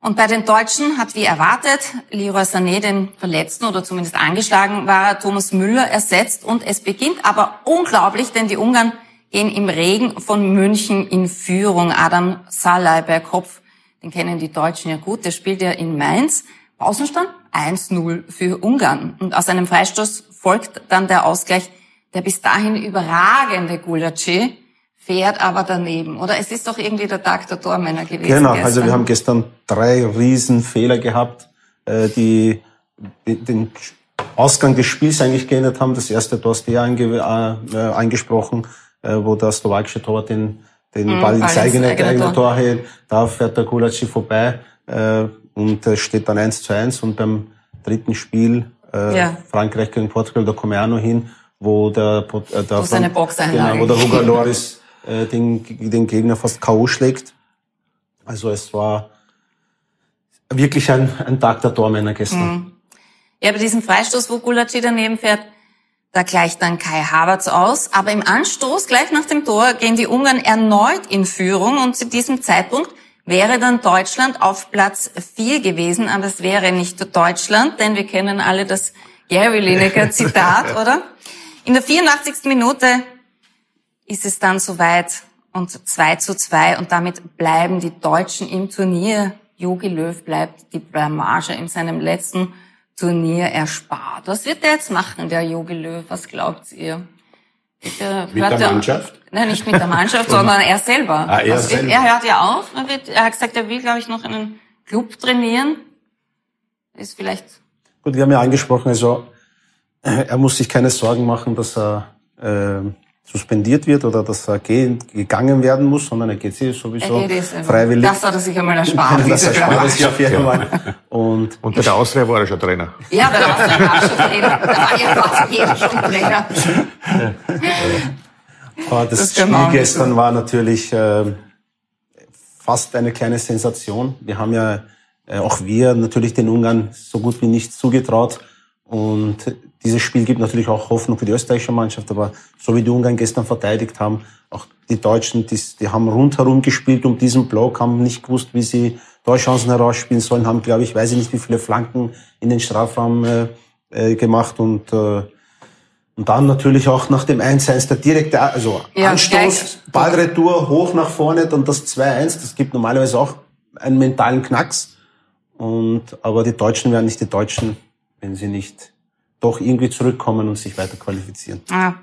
Und bei den Deutschen hat wie erwartet Leroy Sané den Verletzten oder zumindest angeschlagen war Thomas Müller ersetzt. Und es beginnt aber unglaublich, denn die Ungarn gehen im Regen von München in Führung. Adam Salai bei Kopf, den kennen die Deutschen ja gut, der spielt ja in Mainz. Pausenstand 1-0 für Ungarn. Und aus einem Freistoß folgt dann der Ausgleich der bis dahin überragende Gulacsi fährt aber daneben. Oder es ist doch irgendwie der Tag der Tormänner gewesen. Genau, gestern. also wir haben gestern drei Riesenfehler gehabt, äh, die den Ausgang des Spiels eigentlich geändert haben. Das erste Tor hast du ja äh, angesprochen, äh, wo der slowakische Tor den, den mhm, Ball ins eigene, eigene Tor. Tor hält. Da fährt der Gulacsi vorbei und steht dann eins zu eins. Und beim dritten Spiel, ja. Frankreich gegen Portugal, da komme ich auch noch hin, wo der, äh, der wo seine genau, wo der Hugo Loris äh, den, den Gegner fast K.O. schlägt. Also es war wirklich ein, ein Tag der Tormänner gestern. Mhm. Ja, bei diesem Freistoß, wo Gulacsi daneben fährt, da gleicht dann Kai Havertz aus. Aber im Anstoß, gleich nach dem Tor, gehen die Ungarn erneut in Führung und zu diesem Zeitpunkt wäre dann Deutschland auf Platz vier gewesen. Aber es wäre nicht Deutschland, denn wir kennen alle das Gary Lineker Zitat, oder? In der 84. Minute ist es dann soweit und 2 zu 2 und damit bleiben die Deutschen im Turnier. Jogi Löw bleibt die Blamage in seinem letzten Turnier erspart. Was wird der jetzt machen, der Jogi Löw? Was glaubt ihr? Bitte, mit der Mannschaft? Er, nein, nicht mit der Mannschaft, sondern er selber. Ah, er, selber. er hört ja auf. Er, wird, er hat gesagt, er will, glaube ich, noch einen Club trainieren. Ist vielleicht... Gut, wir haben ja angesprochen, also er muss sich keine Sorgen machen, dass er äh, suspendiert wird oder dass er gehen, gegangen werden muss, sondern er geht sich sowieso er geht freiwillig. Das hat er sich einmal erspart. das erspart sich auf jeden Fall. Und, und bei der Austria war er schon Trainer. Ja, bei der Austria war er schon Trainer. Da war ja fast jeder schon Trainer. Aber das, das Spiel gestern war natürlich äh, fast eine kleine Sensation. Wir haben ja äh, auch wir natürlich den Ungarn so gut wie nichts zugetraut. Und dieses Spiel gibt natürlich auch Hoffnung für die österreichische Mannschaft, aber so wie die Ungarn gestern verteidigt haben, auch die Deutschen, die, die haben rundherum gespielt um diesen Block, haben nicht gewusst, wie sie Torchancen herausspielen sollen, haben, glaube ich, weiß ich nicht, wie viele Flanken in den Strafraum äh, äh, gemacht und äh, und dann natürlich auch nach dem 1-1 der direkte also ja, Anstoß, Ballretour hoch nach vorne und das 2-1, das gibt normalerweise auch einen mentalen Knacks. Und aber die Deutschen wären nicht die Deutschen, wenn sie nicht doch irgendwie zurückkommen und sich weiter qualifizieren. Ah,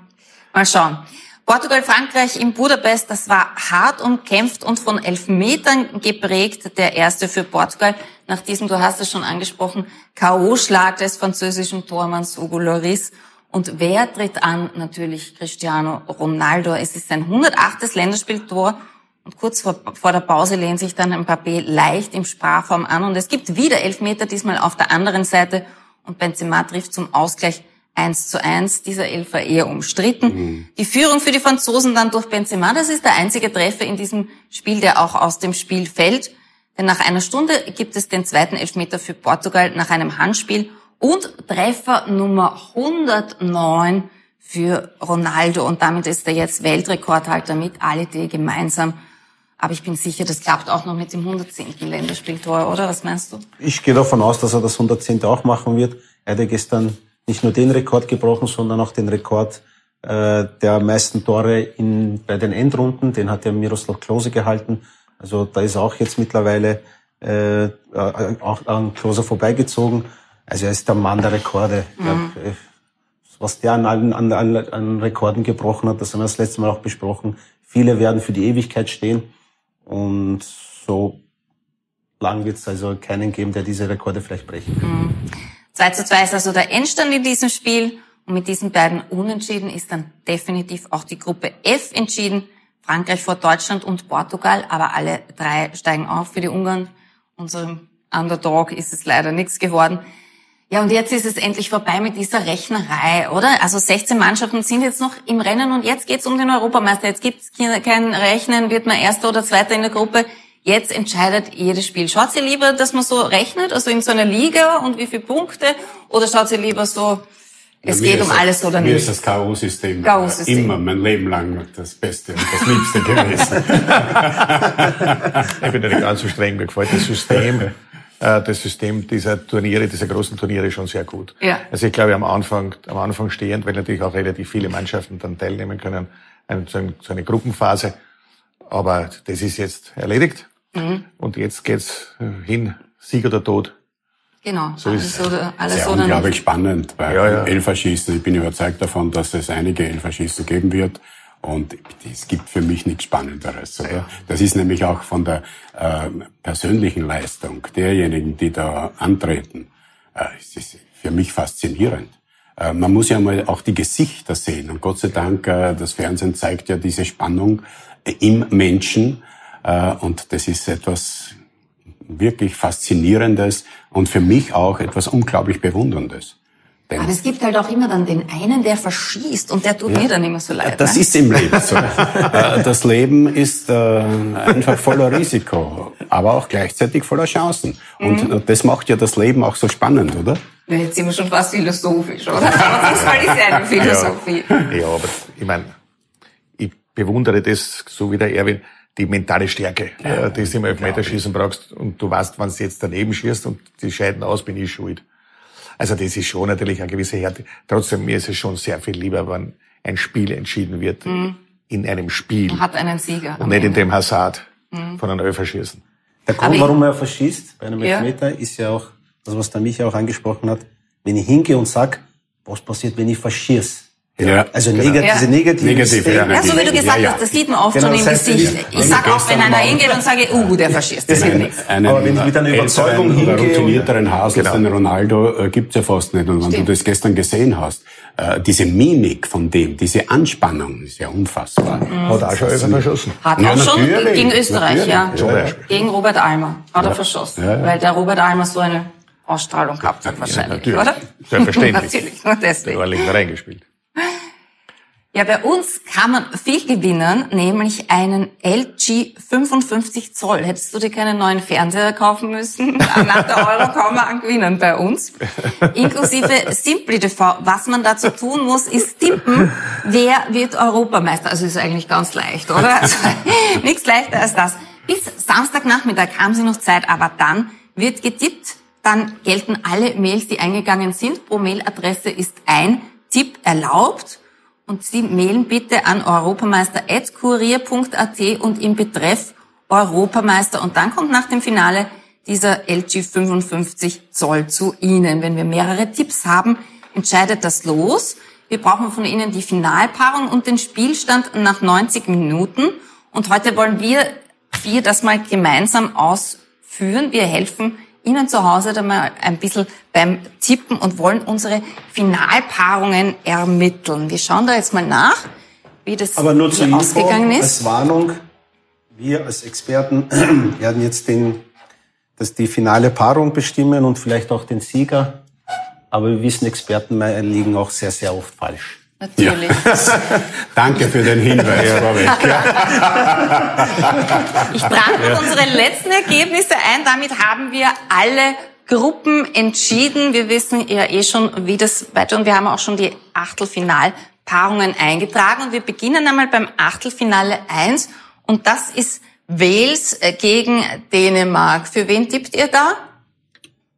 mal schauen. Portugal, Frankreich in Budapest, das war hart umkämpft und von Elfmetern geprägt. Der erste für Portugal. Nach diesem, du hast es schon angesprochen, K.O.-Schlag des französischen Tormanns Hugo Lloris. Und wer tritt an? Natürlich Cristiano Ronaldo. Es ist sein 108. Länderspieltor. Und kurz vor, vor der Pause lehnt sich dann Mbappé leicht im Sprachraum an. Und es gibt wieder Elfmeter, diesmal auf der anderen Seite. Und Benzema trifft zum Ausgleich 1 zu 1. Dieser Elfer eher umstritten. Mhm. Die Führung für die Franzosen dann durch Benzema, das ist der einzige Treffer in diesem Spiel, der auch aus dem Spiel fällt. Denn nach einer Stunde gibt es den zweiten Elfmeter für Portugal nach einem Handspiel und Treffer Nummer 109 für Ronaldo. Und damit ist er jetzt Weltrekordhalter mit Alite gemeinsam. Aber ich bin sicher, das klappt auch noch mit dem 110. Länderspieltor, oder? Was meinst du? Ich gehe davon aus, dass er das 110. auch machen wird. Er hat ja gestern nicht nur den Rekord gebrochen, sondern auch den Rekord äh, der meisten Tore in, bei den Endrunden. Den hat ja Miroslav Klose gehalten. Also da ist auch jetzt mittlerweile äh, auch an Klose vorbeigezogen. Also er ist der Mann der Rekorde. Mhm. Glaub, was der an, an, an, an Rekorden gebrochen hat, das haben wir das letzte Mal auch besprochen. Viele werden für die Ewigkeit stehen. Und so lang wird es also keinen geben, der diese Rekorde vielleicht brechen kann. Mhm. 2 zu 2 ist also der Endstand in diesem Spiel. Und mit diesen beiden Unentschieden ist dann definitiv auch die Gruppe F entschieden. Frankreich vor Deutschland und Portugal, aber alle drei steigen auf. Für die Ungarn, unserem Underdog, ist es leider nichts geworden. Ja, und jetzt ist es endlich vorbei mit dieser Rechnerei, oder? Also 16 Mannschaften sind jetzt noch im Rennen und jetzt geht's um den Europameister. Jetzt gibt's kein Rechnen, wird man Erster oder Zweiter in der Gruppe. Jetzt entscheidet jedes Spiel. Schaut ihr lieber, dass man so rechnet, also in so einer Liga und wie viele Punkte? Oder schaut ihr lieber so, es ja, geht um alles oder nicht? Mir ist das K.O.-System immer mein Leben lang das Beste und das Liebste gewesen. ich bin ja nicht ganz so streng, mir gefällt das System äh, das System dieser Turniere, dieser großen Turniere schon sehr gut. Ja. Also ich glaube am Anfang, am Anfang stehend, weil natürlich auch relativ viele Mannschaften dann teilnehmen können, so eine Gruppenphase. Aber das ist jetzt erledigt. Mhm. Und jetzt geht's hin, Sieg oder Tod. Genau. So alles ist oder, alles sehr oder unglaublich nicht. spannend bei ja, ja. Elferschießen. Ich bin überzeugt davon, dass es einige Elferschießen geben wird. Und es gibt für mich nichts Spannenderes. Oder? Das ist nämlich auch von der äh, persönlichen Leistung derjenigen, die da antreten, äh, es ist für mich faszinierend. Äh, man muss ja mal auch die Gesichter sehen. Und Gott sei Dank, äh, das Fernsehen zeigt ja diese Spannung im Menschen. Äh, und das ist etwas wirklich Faszinierendes und für mich auch etwas unglaublich Bewunderndes. Aber es gibt halt auch immer dann den einen, der verschießt und der tut ja. mir dann immer so leid. Das ne? ist im Leben so. Äh, das Leben ist äh, einfach voller Risiko, aber auch gleichzeitig voller Chancen. Und mhm. das macht ja das Leben auch so spannend, oder? Ja, jetzt sind wir schon fast philosophisch, oder? Aber das ist ja eine Philosophie. Ja, ja aber ich meine, ich bewundere das, so wie der Erwin, die mentale Stärke, ja, die du im Elfmeterschießen brauchst. Und du weißt, wenn du jetzt daneben schießt und die scheiden aus, bin ich schuld. Also das ist schon natürlich eine gewisse Härte. Trotzdem, mir ist es schon sehr viel lieber, wenn ein Spiel entschieden wird mhm. in einem Spiel. Man hat einen Sieger. Und nicht in dem Hazard mhm. von einem Elferschießen. Der Grund, warum er verschießt bei einem Elfmeter, ja. ist ja auch, das was der Micha auch angesprochen hat, wenn ich hingehe und sag, was passiert, wenn ich verschieße? Ja, also genau. negativ, diese negative, negative ja. ja, so wie du gesagt ja, ja. hast, das sieht man oft genau, schon im Gesicht. Ich sag auch, wenn einer hingeht und sage, uh, der faschist, das wird nichts. Aber wenn ich mit einer Überzeugung hingehe... routinierteren Hasel, genau. den Ronaldo, äh, gibt's ja fast nicht. Und wenn Stimmt. du das gestern gesehen hast, äh, diese Mimik von dem, diese Anspannung ist ja unfassbar. Mhm. Hat auch schon Elfer verschossen. Hat ja, auch schon gegen Österreich, ja. Gegen Robert Almer hat er verschossen. Weil der Robert Almer so eine Ausstrahlung gehabt hat wahrscheinlich, oder? Selbstverständlich. Natürlich, nur deswegen. Der war reingespielt. Ja, bei uns kann man viel gewinnen, nämlich einen LG 55 Zoll. Hättest du dir keinen neuen Fernseher kaufen müssen? Nach der Euro kann man gewinnen bei uns. Inklusive Simply TV. Was man dazu tun muss, ist tippen, wer wird Europameister. Also ist eigentlich ganz leicht, oder? Also, nichts leichter als das. Bis Samstagnachmittag haben Sie noch Zeit, aber dann wird getippt. Dann gelten alle Mails, die eingegangen sind. Pro Mailadresse ist ein Tipp erlaubt. Und Sie mailen bitte an europameister.kurier.at und im Betreff Europameister. Und dann kommt nach dem Finale dieser LG 55 Zoll zu Ihnen. Wenn wir mehrere Tipps haben, entscheidet das los. Wir brauchen von Ihnen die Finalpaarung und den Spielstand nach 90 Minuten. Und heute wollen wir vier das mal gemeinsam ausführen. Wir helfen Ihnen zu Hause da mal ein bisschen beim Tippen und wollen unsere Finalpaarungen ermitteln. Wir schauen da jetzt mal nach, wie das Aber nur zur ausgegangen ist. Als Warnung, wir als Experten werden jetzt den, das die finale Paarung bestimmen und vielleicht auch den Sieger aber wir wissen, Experten liegen auch sehr, sehr oft falsch. Natürlich. Ja. Danke für den Hinweis, vorweg. Ich trage noch unsere letzten Ergebnisse ein. Damit haben wir alle Gruppen entschieden. Wir wissen ja eh schon, wie das weiter und wir haben auch schon die Achtelfinalpaarungen eingetragen und wir beginnen einmal beim Achtelfinale 1 und das ist Wales gegen Dänemark. Für wen tippt ihr da?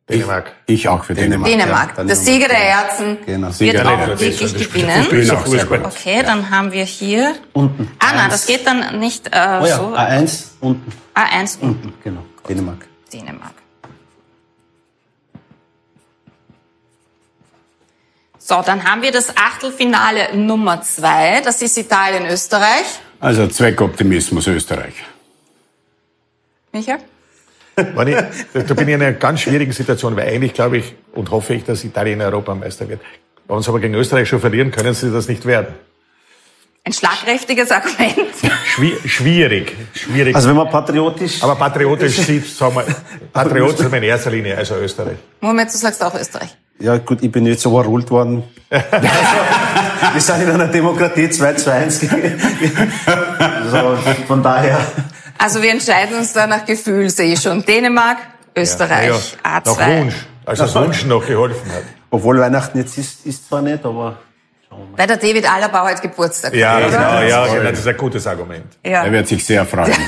Dänemark. Ich, ich auch für Dänemark. Dänemark. Ja, der Sieger der Herzen genau. wird Sieger auch der wirklich Herzen. gewinnen. Ich auch sehr gut. Okay, dann haben wir hier. Unten. Ah, nein, das geht dann nicht äh, Oh ja, so. A1 unten. A1 unten. Unten, genau. Dänemark. Dänemark. So, dann haben wir das Achtelfinale Nummer zwei. Das ist Italien-Österreich. Also Zweckoptimismus Österreich. Michael? Wenn ich, da bin ich in einer ganz schwierigen Situation, weil eigentlich glaube ich und hoffe ich, dass Italien Europameister wird. Wenn sie aber gegen Österreich schon verlieren, können sie das nicht werden. Ein schlagkräftiges Argument. Schwi schwierig, schwierig. Also wenn man patriotisch... aber patriotisch sieht, sagen wir, patriotisch sind wir in erster Linie, also Österreich. Moment, du sagst auch Österreich. Ja gut, ich bin jetzt overruled worden. also, wir sind in einer Demokratie 2 zu 1. also, von daher... Also wir entscheiden uns da nach Gefühl, sehe ich schon. Dänemark, Österreich, Ja, A2. Nach Wunsch. Also das Wunsch noch geholfen hat. Obwohl Weihnachten jetzt ist, ist zwar nicht, aber... Weil der David Alaba heute Geburtstag Ja, hat, oder? genau, ja, genau, das ist ein gutes Argument. Ja. Er wird sich sehr freuen.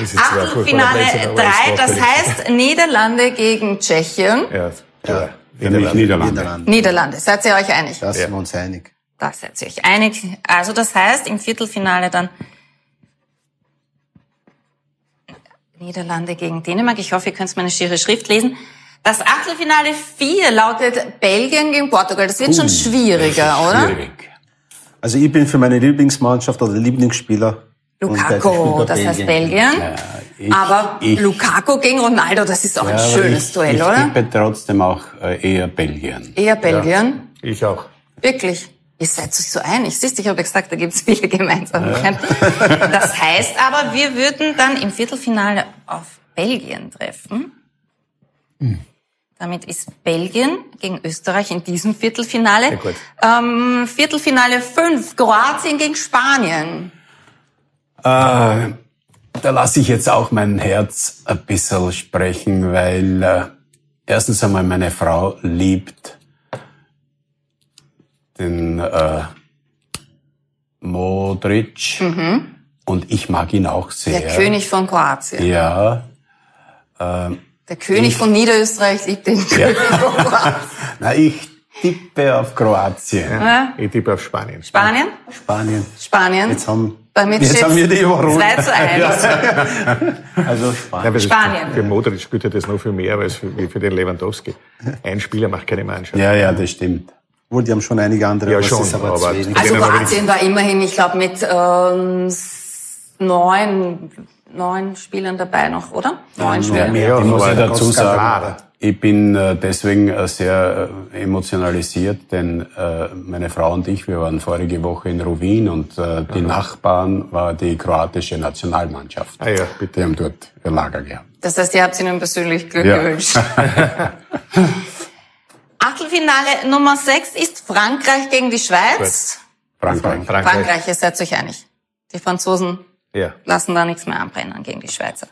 Das ist zwar Achtelfinale Fußballerplätze, aber 3, ist das heißt Niederlande gegen Tschechien. Ja, ja. Niederlande. Niederlande. Niederlande, seid ihr euch einig? Da sind Ja. wir uns einig. Da seid ihr euch einig. Also das heißt, im Viertelfinale dann Niederlande gegen Dänemark. Ich hoffe, ihr könnt meine schiere Schrift lesen. Das Achtelfinale 4 lautet Belgien gegen Portugal. Das wird schon schwieriger, oder? Schwierig. Also ich bin für meine Lieblingsmannschaft oder Lieblingsspieler. Lukaku, das bei heißt Belgien. Belgien. Ich, Aber ich, Lukaku gegen Ronaldo, das ist auch ein ja, aber schönes ich, Duell, ich oder? tippe trotzdem auch äh, eher Belgien. Eher Belgien. Ich auch. Wirklich. Ihr seid euch so einig. Siehst du, ich habe ja gesagt, da gibt es viele Gemeinsamkeiten. Das heißt aber, wir würden dann im Viertelfinale auf Belgien treffen. Damit ist Belgien gegen Österreich in diesem Viertelfinale. Ähm, Viertelfinale 5, Kroatien gegen Spanien. Äh, da lasse ich jetzt auch mein Herz ein bisschen sprechen, weil äh, erstens einmal meine Frau liebt den äh, Modric und ich mag ihn auch sehr. Der König von Kroatien. Ja. Der König von Niederösterreich liebt den König von Kroatien. Na, ich tippe auf Kroatien. Ja? Ich tippe auf Spanien. Spanien? Spanien. Spanien. Jetzt haben, Damit jetzt haben wir die überholt. 2 zu 1. Also Ja, Spanien. das- Spanien. Für Modric er das noch viel mehr als für, wie für den Lewandowski. Ein Spieler macht keine Mannschaft. Ja, ja, das stimmt. Obwohl, die haben schon einige andere, Ja, schon, ist aber, aber- zu wenig. Also Kroatien war immerhin, ich glaube, mit ähm, neun, neun Spielern dabei noch, oder? Neun Spieler. mehr. ich muss ja dazu sagen, ich bin äh, deswegen äh, sehr äh, emotionalisiert, denn äh, meine Frau und ich, wir waren vorige Woche in Ruwin und äh, die Nachbarn war die kroatische Nationalmannschaft. Ah ja, bitte. Die haben dort ihr Lager gehabt. Das heißt, ihr habt ihnen persönlich Glück Ja. gewünscht. Achtelfinale Nummer 6 ist Frankreich gegen die Schweiz. Frankreich. Frankreich. Frankreich, ihr seid euch einig. Die Franzosen Ja. lassen da nichts mehr anbrennen gegen die Schweizer.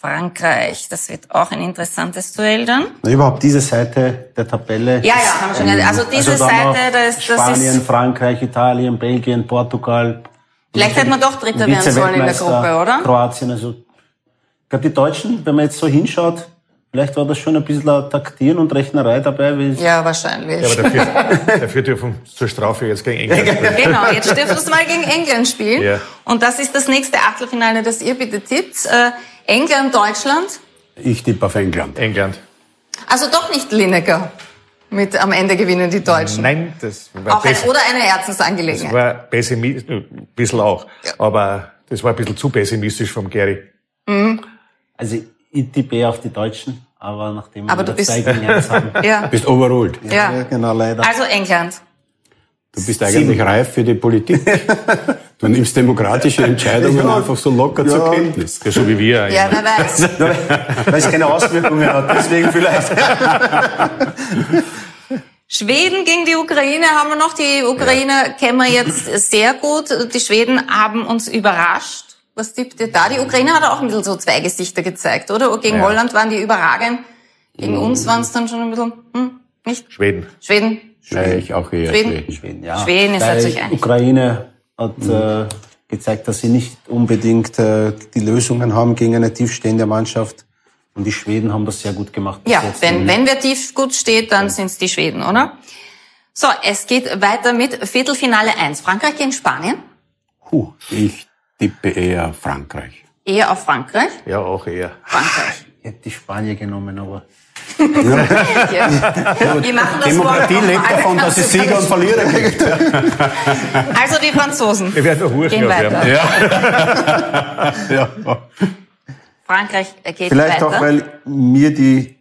Frankreich, das wird auch ein interessantes Duell dann. Überhaupt diese Seite der Tabelle. Ja, ja, haben wir schon gesagt. Also diese da noch Seite, das- das Spanien, ist- Frankreich, Italien, Belgien, Portugal. Vielleicht hätte man doch Dritter werden sollen in der Gruppe, oder? Kroatien, also ich glaube, die Deutschen, wenn man jetzt so hinschaut, vielleicht war das schon ein bisschen Taktieren und Rechnerei dabei. Wie Ja, wahrscheinlich. Ja, aber dafür, dafür dürfen zur Strafe jetzt gegen England spielen. Genau, jetzt dürft ihr mal gegen England spielen. Ja. Und das ist das nächste Achtelfinale, das ihr bitte tippt. Äh, England, Deutschland. Ich tippe auf England. England. Also doch nicht Lineker. Mit am Ende gewinnen die Deutschen. Nein, das war, Auch ein, oder eine das Herzensangelegenheit. war pessimistisch, ein bisschen auch. Aber das war ein bisschen zu pessimistisch vom Gary. Also ich tippe eher auf die Deutschen, aber nachdem Aber wir du da bist- zwei gegen eins haben. Ja. Bist overruled. ja. genau, leider. Also England. Du bist eigentlich reif für die Politik. Du nimmst demokratische Entscheidungen Ja. einfach so locker zur Ja. Kenntnis. Ja, so wie wir. Ja, wer weiß. Weil es keine Auswirkungen hat, deswegen vielleicht. Schweden gegen die Ukraine haben wir noch. Die Ukraine kennen wir jetzt sehr gut. Die Schweden haben uns überrascht. Was tippt ihr da? Die Ukraine hat auch ein bisschen so zwei Gesichter gezeigt, oder? Gegen Ja. Holland waren die überragend. Gegen uns waren es dann schon ein bisschen, hm, nicht? Schweden. Schweden. Nee, ich auch eher Schweden. Schweden. Schweden, ja. Schweden ist natürlich einig. Ukraine hat äh, gezeigt, dass sie nicht unbedingt äh, die Lösungen haben gegen eine tiefstehende Mannschaft. Und die Schweden haben das sehr gut gemacht. Ja, wenn, wenn wer tief gut steht, dann sind es die Schweden, oder? So, es geht weiter mit Viertelfinale 1. Frankreich gegen Spanien. Puh, ich tippe eher Frankreich. Eher auf Frankreich. Ja, auch eher. Frankreich. Ich hätte die Spanier genommen, aber Ja. Wir machen das Demokratie lebt davon, dass es Sieger und Verlierer gibt. Also die Franzosen. Werden doch Wurst Gehen werden. weiter. Ja. Frankreich geht vielleicht weiter. auch, weil mir die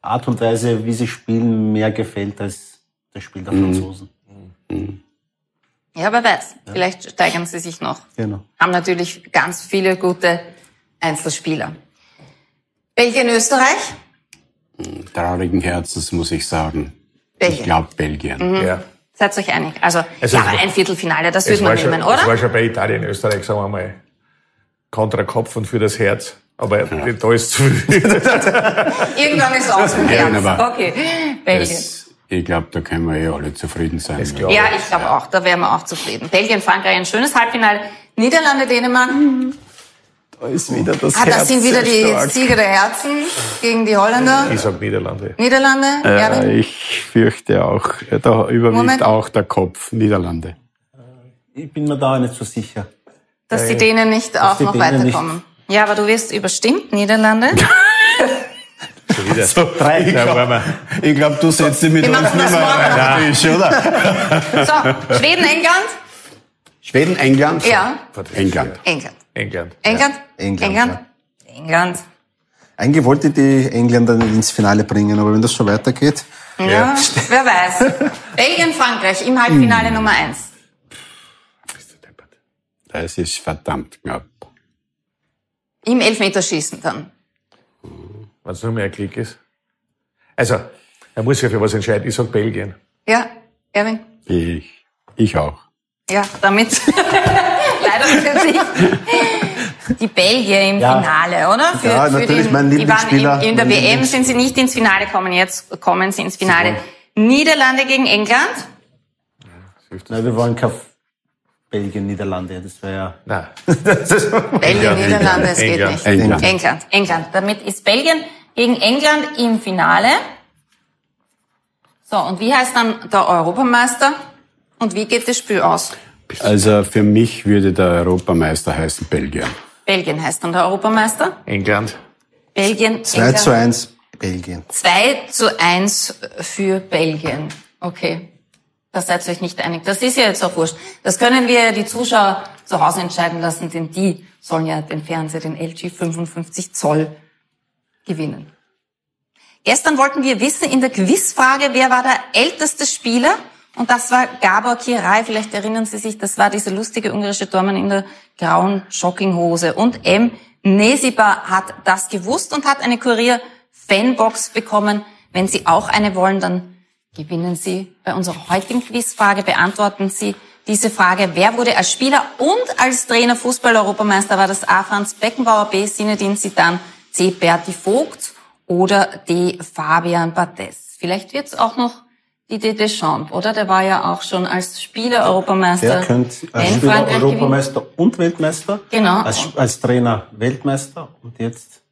Art und Weise, wie sie spielen, mehr gefällt als das Spiel der Franzosen. Ja, wer weiß. Vielleicht steigern sie sich noch. Genau. Haben natürlich ganz viele gute Einzelspieler. Belgien, Österreich. Traurigen Herzens muss ich sagen. Belgien. Ich glaube Belgien. Ja. Seid euch einig. Also, Also ja, es war- ein Viertelfinale, das Es würde war, man schon, nehmen, es war oder? schon bei Italien, Österreich, sagen wir mal, kontra Kopf und für das Herz. Aber da ist zu viel. Irgendwann ist aus dem Ja, Herz. Okay, Belgien. Das, ich glaube, da können wir eh alle zufrieden sein. Glaub Ja, ich glaube auch, da wären wir auch zufrieden. Belgien, Frankreich, ein schönes Halbfinale. Niederlande, Dänemark. Da ist wieder das Ah, das sind wieder die Sieger der Herzen gegen die Holländer. Ich sag Niederlande. Niederlande, Erwin? ich fürchte auch, da überwiegt Moment. auch der Kopf, Niederlande. Ich bin mir da nicht so sicher. dass die Dänen nicht auch noch Dänen weiterkommen. Ja, aber du wirst überstimmt, Niederlande. Schon wieder. Waren wir. Ich glaube, du setzt dich mit uns nicht mehr den Tisch, oder? So, Schweden, England? Schweden, England? Ja, England. England. England. England? England, England? England. Eigentlich wollte ich die Engländer ins Finale bringen, aber wenn das so weitergeht, Ja, wer weiß. Belgien, Frankreich im Halbfinale Nummer eins. Das ist verdammt knapp. Im Elfmeterschießen dann. Wenn es nur mehr ein Klick ist. Also, er muss ja für was entscheiden. Ich sag Belgien. Ja, Erwin? Ich, ich auch. Ja, damit. Leider für dich. Die Belgier im Ja. Finale, oder? Für, Ja, natürlich, mein die waren Lieblingsspieler. In, in der Mein WM Lieblings- sind sie nicht ins Finale gekommen, jetzt kommen sie ins Finale. Niederlande gegen England. nein, wir wollen kein Belgien, Niederlande, das wäre ja... Nein. Belgien, England, Niederlande, es geht England. nicht. England. England, England. Damit ist Belgien gegen England im Finale. So, und wie heißt dann der Europameister? Und wie geht das Spiel aus? Also für mich würde der Europameister heißen Belgien. Belgien heißt dann der Europameister. England. Belgien, 2 England. zu 1 Belgien. 2 zu 1 für Belgien. Okay. Da seid ihr euch nicht einig. Das ist ja jetzt auch wurscht. Das können wir die Zuschauer zu Hause entscheiden lassen, denn die sollen ja den Fernseher, den LG 55 Zoll gewinnen. Gestern wollten wir wissen in der Quizfrage, wer war der älteste Spieler? Und das war Gabor Kirai. Vielleicht erinnern Sie sich, das war dieser lustige ungarische Tormann in der grauen Jogginghose. Und M. Nesiba hat das gewusst und hat eine Kurier-Fanbox bekommen. Wenn Sie auch eine wollen, dann gewinnen Sie bei unserer heutigen Quizfrage. Beantworten Sie diese Frage. Wer wurde als Spieler und als Trainer Fußball-Europameister? War das A. Franz Beckenbauer, B. Sinedin Zidane, C. Berti Vogt oder D. Fabian Barthez? Vielleicht wird es auch noch Didier Deschamps, oder? Der war ja auch schon als Spieler Europameister Der könnte als Spieler Frankreich gewinnen. Europameister und Weltmeister. Genau. Als, als Trainer Weltmeister und jetzt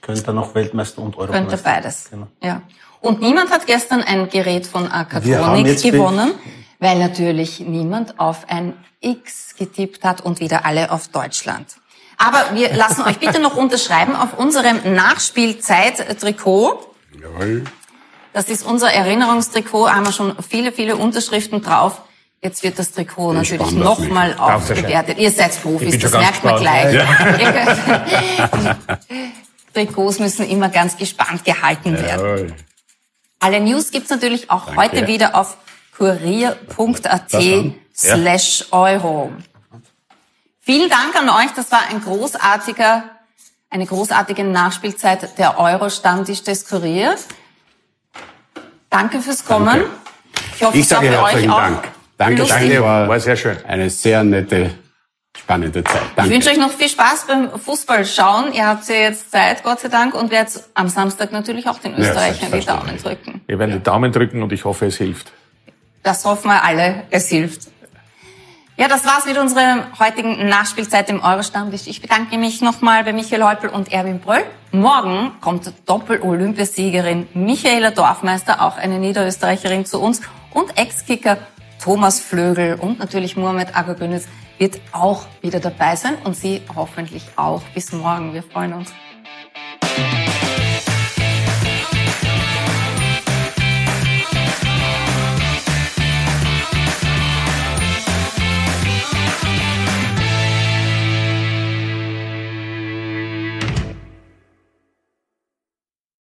könnte er noch Weltmeister und Europameister. Könnte beides. Genau. Ja. Und niemand hat gestern ein Gerät von Wir haben Akatronic jetzt gewonnen, weil natürlich niemand auf ein X getippt hat und wieder alle auf Deutschland. Aber wir lassen euch bitte noch unterschreiben auf unserem Nachspielzeit-Trikot. Jawohl. Das ist unser Erinnerungstrikot, haben wir schon viele, viele Unterschriften drauf. Jetzt wird das Trikot natürlich nochmal aufgewertet. Ihr seid Profis, das merkt man gleich. Die Trikots müssen immer ganz gespannt gehalten werden. Jawohl. Alle News gibt's natürlich auch Danke. heute wieder auf kurier.at slash euro. Vielen Dank an euch. Das war ein großartiger, eine großartige Nachspielzeit der Euro-Stammtisch des Kurier. Danke fürs Kommen. Danke. Ich hoffe, Ich es war sage für euch herzlichen auch Dank. Danke, lustig. danke. War, War sehr schön. eine sehr nette, spannende Zeit. Ich Danke. wünsche euch noch viel Spaß beim Fußball schauen. Ihr habt ja jetzt Zeit, Gott sei Dank, und werdet am Samstag natürlich auch den Österreichern die Daumen drücken. Wir werden die Daumen drücken und ich hoffe, es hilft. Das hoffen wir alle, es hilft. Ja, das war's mit unserer heutigen Nachspielzeit im Euro-Stammtisch. Ich bedanke mich nochmal bei Michael Häupl und Erwin Bröll. Morgen kommt Doppel-Olympiasiegerin Michaela Dorfmeister, auch eine Niederösterreicherin, zu uns und Ex-Kicker Thomas Flögel und natürlich Mohamed Agagönitz wird auch wieder dabei sein und Sie hoffentlich auch. Bis morgen. Wir freuen uns.